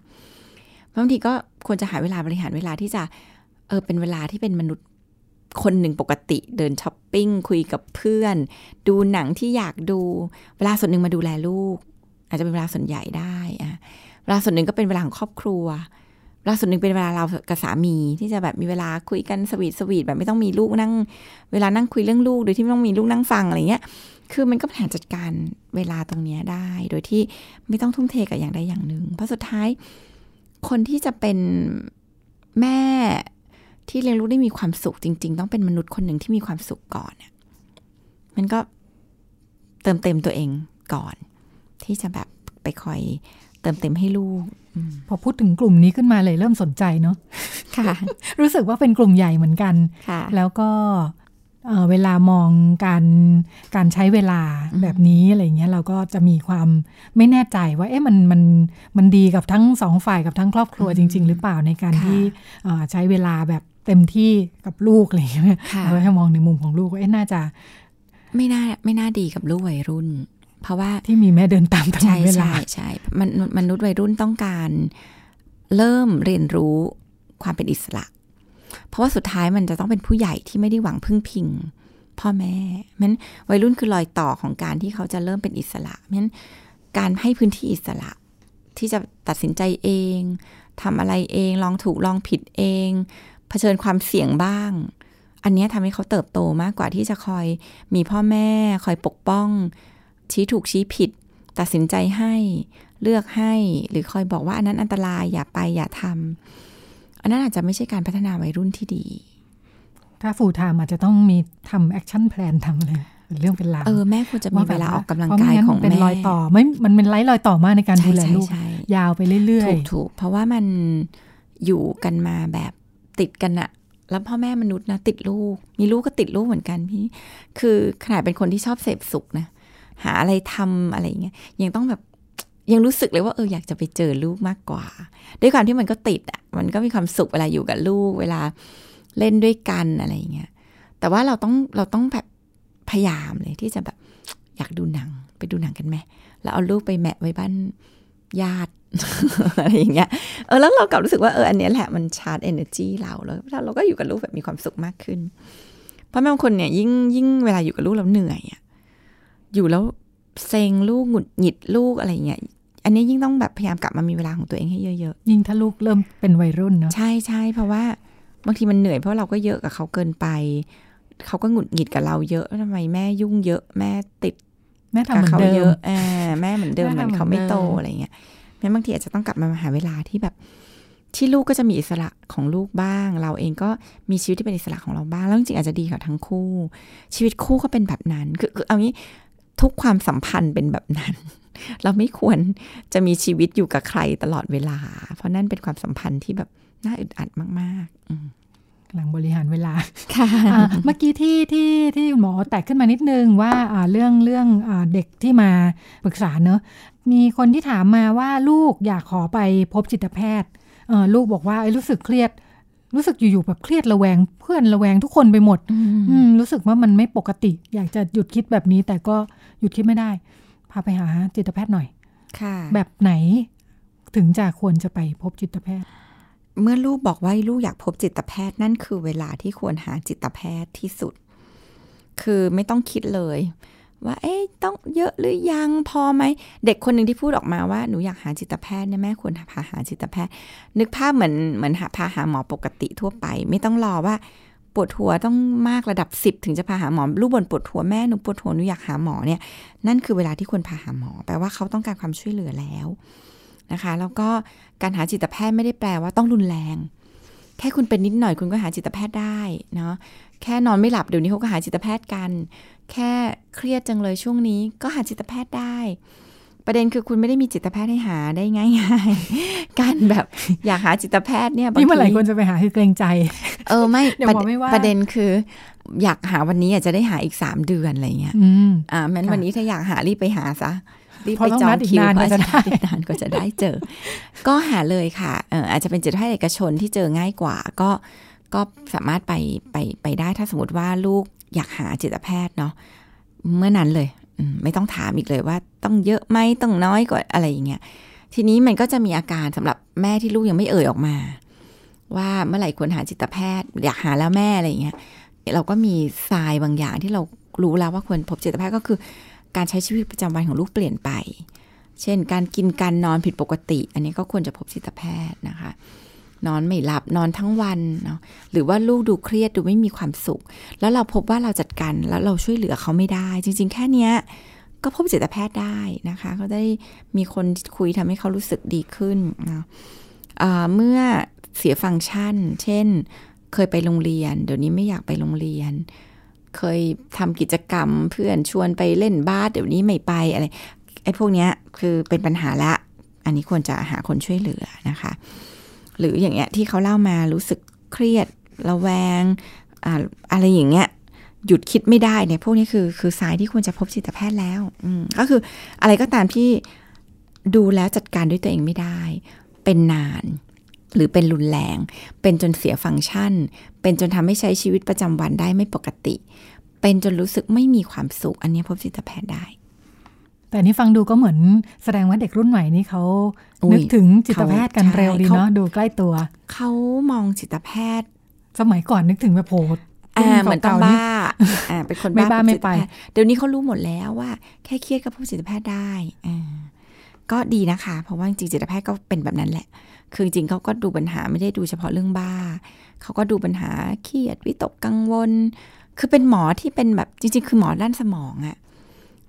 บางทีก็ควรจะหาเวลาบริหารเวลาที่จะเออเป็นเวลาที่เป็นมนุษย์คนหนึ่งปกติเดินช้อปปิ้งคุยกับเพื่อน ดูหนังที่อยากดู เวลาส่วนหนึ่งมาดูแลลูก อาจจะเป็นเวลาส่วนใหญ่ได้อะเวลาส่วนหนึ่งก็เป็นเวลาของครอบครัวเวลาส่วนหนึ่งเป็นเวลาเรากับสามีที่จะแบบมีเวลาคุยกันสวีทสวีทแบบไม่ต้องมีลูกนั่ง เวลานั่งคุยเรื่องลูกโดยที่ไม่ต้องมีลูกนั่งฟังอะไรเงี้ย คือมันก็บริหารจัดการเวลาตรงเนี้ยได้ โดยที่ไม่ต้องทุ่มเทกับอย่างใดอย่างหนึ่ง เพราะสุดท้ายคนที่จะเป็นแม่ที่เลี้ยงลูกได้มีความสุขจริง ๆ ต้องเป็นมนุษย์คนหนึ่งที่มีความสุขก่อนเนี่ยมันก็เติมเต็มตัวเองก่อน ที่จะแบบไปคอยเติมเต็มให้ลูก พอพูดถึงกลุ่มนี้ขึ้นมาเลยเริ่มสนใจเนาะค่ะ รู้สึกว่าเป็นกลุ่มใหญ่เหมือนกันค่ะแล้วก็ เอ่อเวลามองการการใช้เวลาอืมแบบนี้อะไรเงี้ยเราก็จะมีความไม่แน่ใจว่าเอ๊ะมันมันมันดีกับทั้งสองฝ่ายกับทั้งครอบครัวจริง ๆ หรือเปล่าในการที่เอ่อใช้เวลาแบบเต็มที่กับลูกอะไรเงี้ยค่ะเราให้มองในมุมของลูกว่าเอ๊ะน่าจะ ไม่น่าไม่น่าดีกับลูกวัยรุ่น เพราะว่าที่มีแม่เดินตามตลอใช่ดเวลาใช่ใช่มันมนุษย์วัยรุ่นต้องการ เริ่มเรียนรู้ความเป็นอิสระ เพราะว่าสุดท้ายมันจะต้องเป็นผู้ใหญ่ที่ไม่ได้หวังพึ่งพิง พ่อแม่มันวัยรุ่นคือรอยต่อของการที่เขาจะเริ่มเป็นอิสระมันการให้พื้นที่อิสระที่จะตัดสินใจเองทำอะไรเองลองถูกลองผิดเองเผชิญความเสี่ยงบ้าง อันนี้ทำให้เขาเติบโตมากกว่าที่จะคอยมีพ่อแม่ คอยปกป้อง ชี้ถูกชี้ผิด ตัดสินใจให้ เลือกให้ หรือคอยบอกว่าอันนั้นอันตรายอย่าไปอย่าทำ อันนั้นอาจจะไม่ใช่การพัฒนาวัยรุ่นที่ดี ถ้าฟูลไทม์อาจจะต้องมีทำแอคชั่นแพลนทำอะไรเป็นเรื่องเป็นราวเออแม่ควรจะมีเวลาออกกำลังกายเพระไม่ของเป็นแม่รอยต่อไม่มันเป็นไร้รอยต่อมากในการใช่ดูแลใช่ลูกใช่ยาวไปเรื่อยถูกถูกเพราะว่ามันอยู่กันมาแบบติดกันอะแล้วพ่อแม่มนุษย์นะติดลูก มีลูกก็ติดลูกเหมือนกันพี่ คือขนาดเป็นคนที่ชอบเสพสุขนะ หาอะไรทำอะไรอย่างเงี้ยยังต้องแบบ ยังรู้สึกเลยว่าเอออยากจะไปเจอลูกมากกว่า ด้วยความที่มันก็ติดอะมันก็มีความสุขเวลาอยู่กับลูก เวลาเล่นด้วยกันอะไรอย่างเงี้ยแต่ว่าเราต้องเราต้องแบบพยายามเลยที่จะแบบอยากดูหนังไปดูหนังกันไหมแล้วเอาลูกไปแมะไว้บ้านญาติอะไรอย่างเงี้ยเออแล้วเรากลับรู้สึกว่าเอออันนี้แหละมันชาร์จ energy เราแล้วเราก็อยู่กับลูกแบบมีความสุขมากขึ้น เพราะบางคนเนี่ยยิ่งยิ่งเวลาอยู่กับลูกแล้วเหนื่อยอะอยู่แล้วเซ็งลูกหงุดหงิดลูกอะไรเงี้ย อันนี้ยิ่งต้องแบบพยายามกลับมามีเวลาของตัวเองให้เยอะๆยิ่งถ้าลูกเริ่มเป็นวัยรุ่นเนาะๆใช่ใช่เพราะว่าบางทีมันเหนื่อยเพราะเราก็เยอะกับเขาเกินไป เขาก็หงุดหงิดกับเราเยอะทำไมแม่ยุ่งเยอะแม่ติดแม่ทำกับเหมือนเขาเดิเยมอะอ่าแม่เหมือนเดิมแม่เหมืทำอนเขาไม่โตเหมือนเดิมอะไรเงี้ยแม่บางทีอาจจะต้องกลับมาหาเวลาที่แบบที่ลูกก็จะมีอิสระของลูกบ้าง เราเองก็มีชีวิตที่เป็นอิสระของเราบ้าง แล้วจริงๆอาจจะดีกับทั้งคู่ ชีวิตคู่ก็เป็นแบบนั้น คือคือเอางี้ทุกความสัมพันธ์เป็นแบบนั้น เราไม่ควรจะมีชีวิตอยู่กับใครตลอดเวลา เพราะนั่นเป็นความสัมพันธ์ที่แบบน่าอึดอัดมาก ๆ อืมกำลังบริหารเวลา ค่ะอ่าเมื่อกี้ที่ที่ที่หมอแตกขึ้นมานิดนึงว่าอ่าเรื่องเรื่องอาเด็กที่มาปรึกษาเนอะ มีคนที่ถามมาว่าลูกอยากขอไปพบจิตแพทย์เออลูกบอกว่าเอ้ยรู้สึกเครียด รู้สึกอยู่ๆแบบเครียดระแวงเพื่อนระแวงทุกคนไปหมด อืมรู้สึกว่ามันไม่ปกติ อยากจะหยุดคิดแบบนี้แต่ก็หยุดคิดไม่ได้ พาไปหาจิตแพทย์หน่อย ค่ะ แบบไหนถึงจะควรจะไปพบจิตแพทย์ เมื่อลูกบอกว่าลูกอยากพบจิตแพทย์นั่นคือเวลาที่ควรหาจิตแพทย์ที่สุด คือไม่ต้องคิดเลย ว่า เอ๊ะต้องเยอะหรือยังพอไหม เด็กคนหนึ่งที่พูดออกมาว่าหนูอยากหาจิตแพทย์เนี่ยแม่ควรพาหาจิตแพทย์ นึกภาพเหมือนเหมือนหาพาหาหมอปกติทั่วไป ไม่ต้องรอว่า ปวดหัวต้องมากระดับสิบถึงจะพาหาหมอลูกบ่นปวดหัวแม่หนูปวดหัวหนูอยากหาหมอเนี่ยนั่นคือเวลาที่ควรพาหาหมอ แปลว่าเขาต้องการความช่วยเหลือแล้วนะคะแล้วก็การหาจิตแพทย์ไม่ได้แปลว่าต้องรุนแรง แค่คุณเป็นนิดหน่อยคุณก็หาจิตแพทย์ได้เนาะแค่นอนไม่หลับเดี๋ยวนี้เขาก็หาจิตแพทย์กัน แค่เครียดจังเลยช่วงนี้ก็หาจิตแพทย์ได้ ประเด็นคือคุณไม่ได้มีจิตแพทย์ให้หาได้ง่ายๆ การแบบอยากหาจิตแพทย์เนี่ยบางนี่เมื่อไหร่ทีคนจะไปหาคือเกรงใจ เออไม่เดี๋ยวประหมอไม่ว่าประเด็นคืออยากหาวันนี้อาจจะได้หาอีกสามเดือนอะไรเงี้ยอืมอ่าแม้นค่ะวันนี้ถ้าอยากหารีบไปหาซะรีบเพราะไปต้องจอนังดอีกคิวนานเพกว่าราะจะได้อีกนานกว่าจะได้เจอ ก็หาเลยค่ะเอออาจจะเป็นจิตแพทย์เอกชนที่เจอง่ายกว่า ก็ก็สามารถไปไปไปได้ถ้าสมมติว่าลูกอยากหาจิตแพทย์เนาะเมื่อนั้นเลยอืม ไม่ต้องถามอีกเลยว่า ต้องเยอะไหมต้องน้อยกว่าอะไรอย่างเงี้ยทีนี้มันก็จะมีอาการสำหรับแม่ที่ลูกยังไม่เอ่ยออกมา ว่าเมื่อไหร่ควรหาจิตแพทย์ อยากหาแล้วแม่อะไรอย่างเงี้ยเราก็มีทรายบางอย่างที่เรารู้แล้วว่าควรพบจิตแพทย์ก็คือ การใช้ชีวิตประจำวันของลูกเปลี่ยนไป เช่น การกินการนอนผิดปกติ อันนี้ก็ควรจะพบจิตแพทย์นะคะ นอนไม่หลับนอนทั้งวันเนาะหรือว่าลูกดูเครียดดูไม่มีความสุข แล้วเราพบว่าเราจัดการแล้วเราช่วยเหลือเขาไม่ได้ จริง ๆ แค่เนี้ยก็พบจิตแพทย์ได้นะคะเขาได้มีคนคุยทำให้เขารู้สึกดีขึ้นนะเมื่อเสียฟังก์ชัน เช่น เคยไปโรงเรียน เดี๋ยวนี้ไม่อยากไปโรงเรียน เคยทำกิจกรรมเพื่อนชวนไปเล่นบาสเดี๋ยวนี้ไม่ไปอะไรไอ้พวกเนี้ยคือเป็นปัญหาละ อันนี้ควรจะหาคนช่วยเหลือนะคะ หรืออย่างเงี้ยที่เขาเล่ามารู้สึกเครียดระแวงอ่าอะไรอย่างเงี้ยหยุดคิดไม่ได้เนี่ยพวกนี้คือคือสายที่ควรจะพบจิตแพทย์แล้วอืก็คืออะไรก็ตามที่ดูแล้วจัดการด้วยตัวเองไม่ได้ เป็นนาน หรือเป็นรุนแรง เป็นจนเสียฟังก์ชัน เป็นจนทำให้ใช้ชีวิตประจำวันได้ไม่ปกติ เป็นจนรู้สึกไม่มีความสุข อันนี้พบจิตแพทย์ได้ แต่นี่ฟังดูก็เหมือนแสดงว่าเด็กรุ่นใหม่นี่เขาอุ๊ยนึกถึงจิตแพทย์กันเขาเร็วดีใช่เนาะดูใกล้ตัว เขามองจิตแพทย์ สมัยก่อนนึกถึงแบบโหรุ่นอ่าเหมือนต้องเก่าๆนี่บ้าอ่าเป็นคนไม่บ้าบ้าพบไม่จิตไปแพทย์เดี๋ยวนี้เขารู้หมดแล้วว่า แค่เครียดก็พบจิตแพทย์ได้อ่าก็ดีนะคะ เพราะว่าจริงๆจิตแพทย์ก็เป็นแบบนั้นแหละ คือจริงๆเขาก็ดูปัญหาไม่ได้ดูเฉพาะเรื่องบ้า เขาก็ดูปัญหาเครียดวิตกกังวล คือเป็นหมอที่เป็นแบบจริง ๆ คือหมอด้านสมองอะ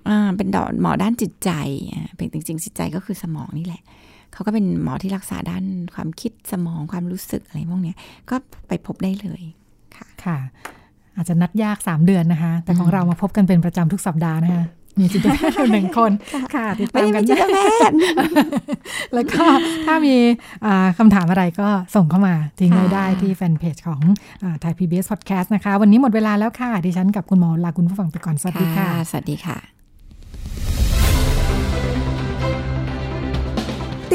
อ่าเป็นดอกหมอด้านจิตใจอ่าเป็นจริง ๆ จิตใจก็คือสมองนี่แหละ เขาก็เป็นหมอที่รักษาด้านความคิดสมองความรู้สึกอะไรพวกเนี้ย ก็ไปพบได้เลยค่ะค่ะ อาจจะนัดยาก 3 เดือนนะคะ แต่ของเรามาพบกันเป็นประจำทุกสัปดาห์นะคะมีจิตแพทย์อยู่หนึ่งคนค่ะติดไม่ตามได้กัมีนจิตแพทย์แล้วก็ถ้ามีอ่าคำถามอะไรก็ส่งเข้ามาทิ้งไว้ได้ที่แฟนเพจของไทยพีบีเอสพอดแคสต์นะคะ วันนี้หมดเวลาแล้วค่ะ ดิฉันกับคุณหมอลาคุณผู้ฟังไปก่อน สวัสดีค่ะ สวัสดีค่ะ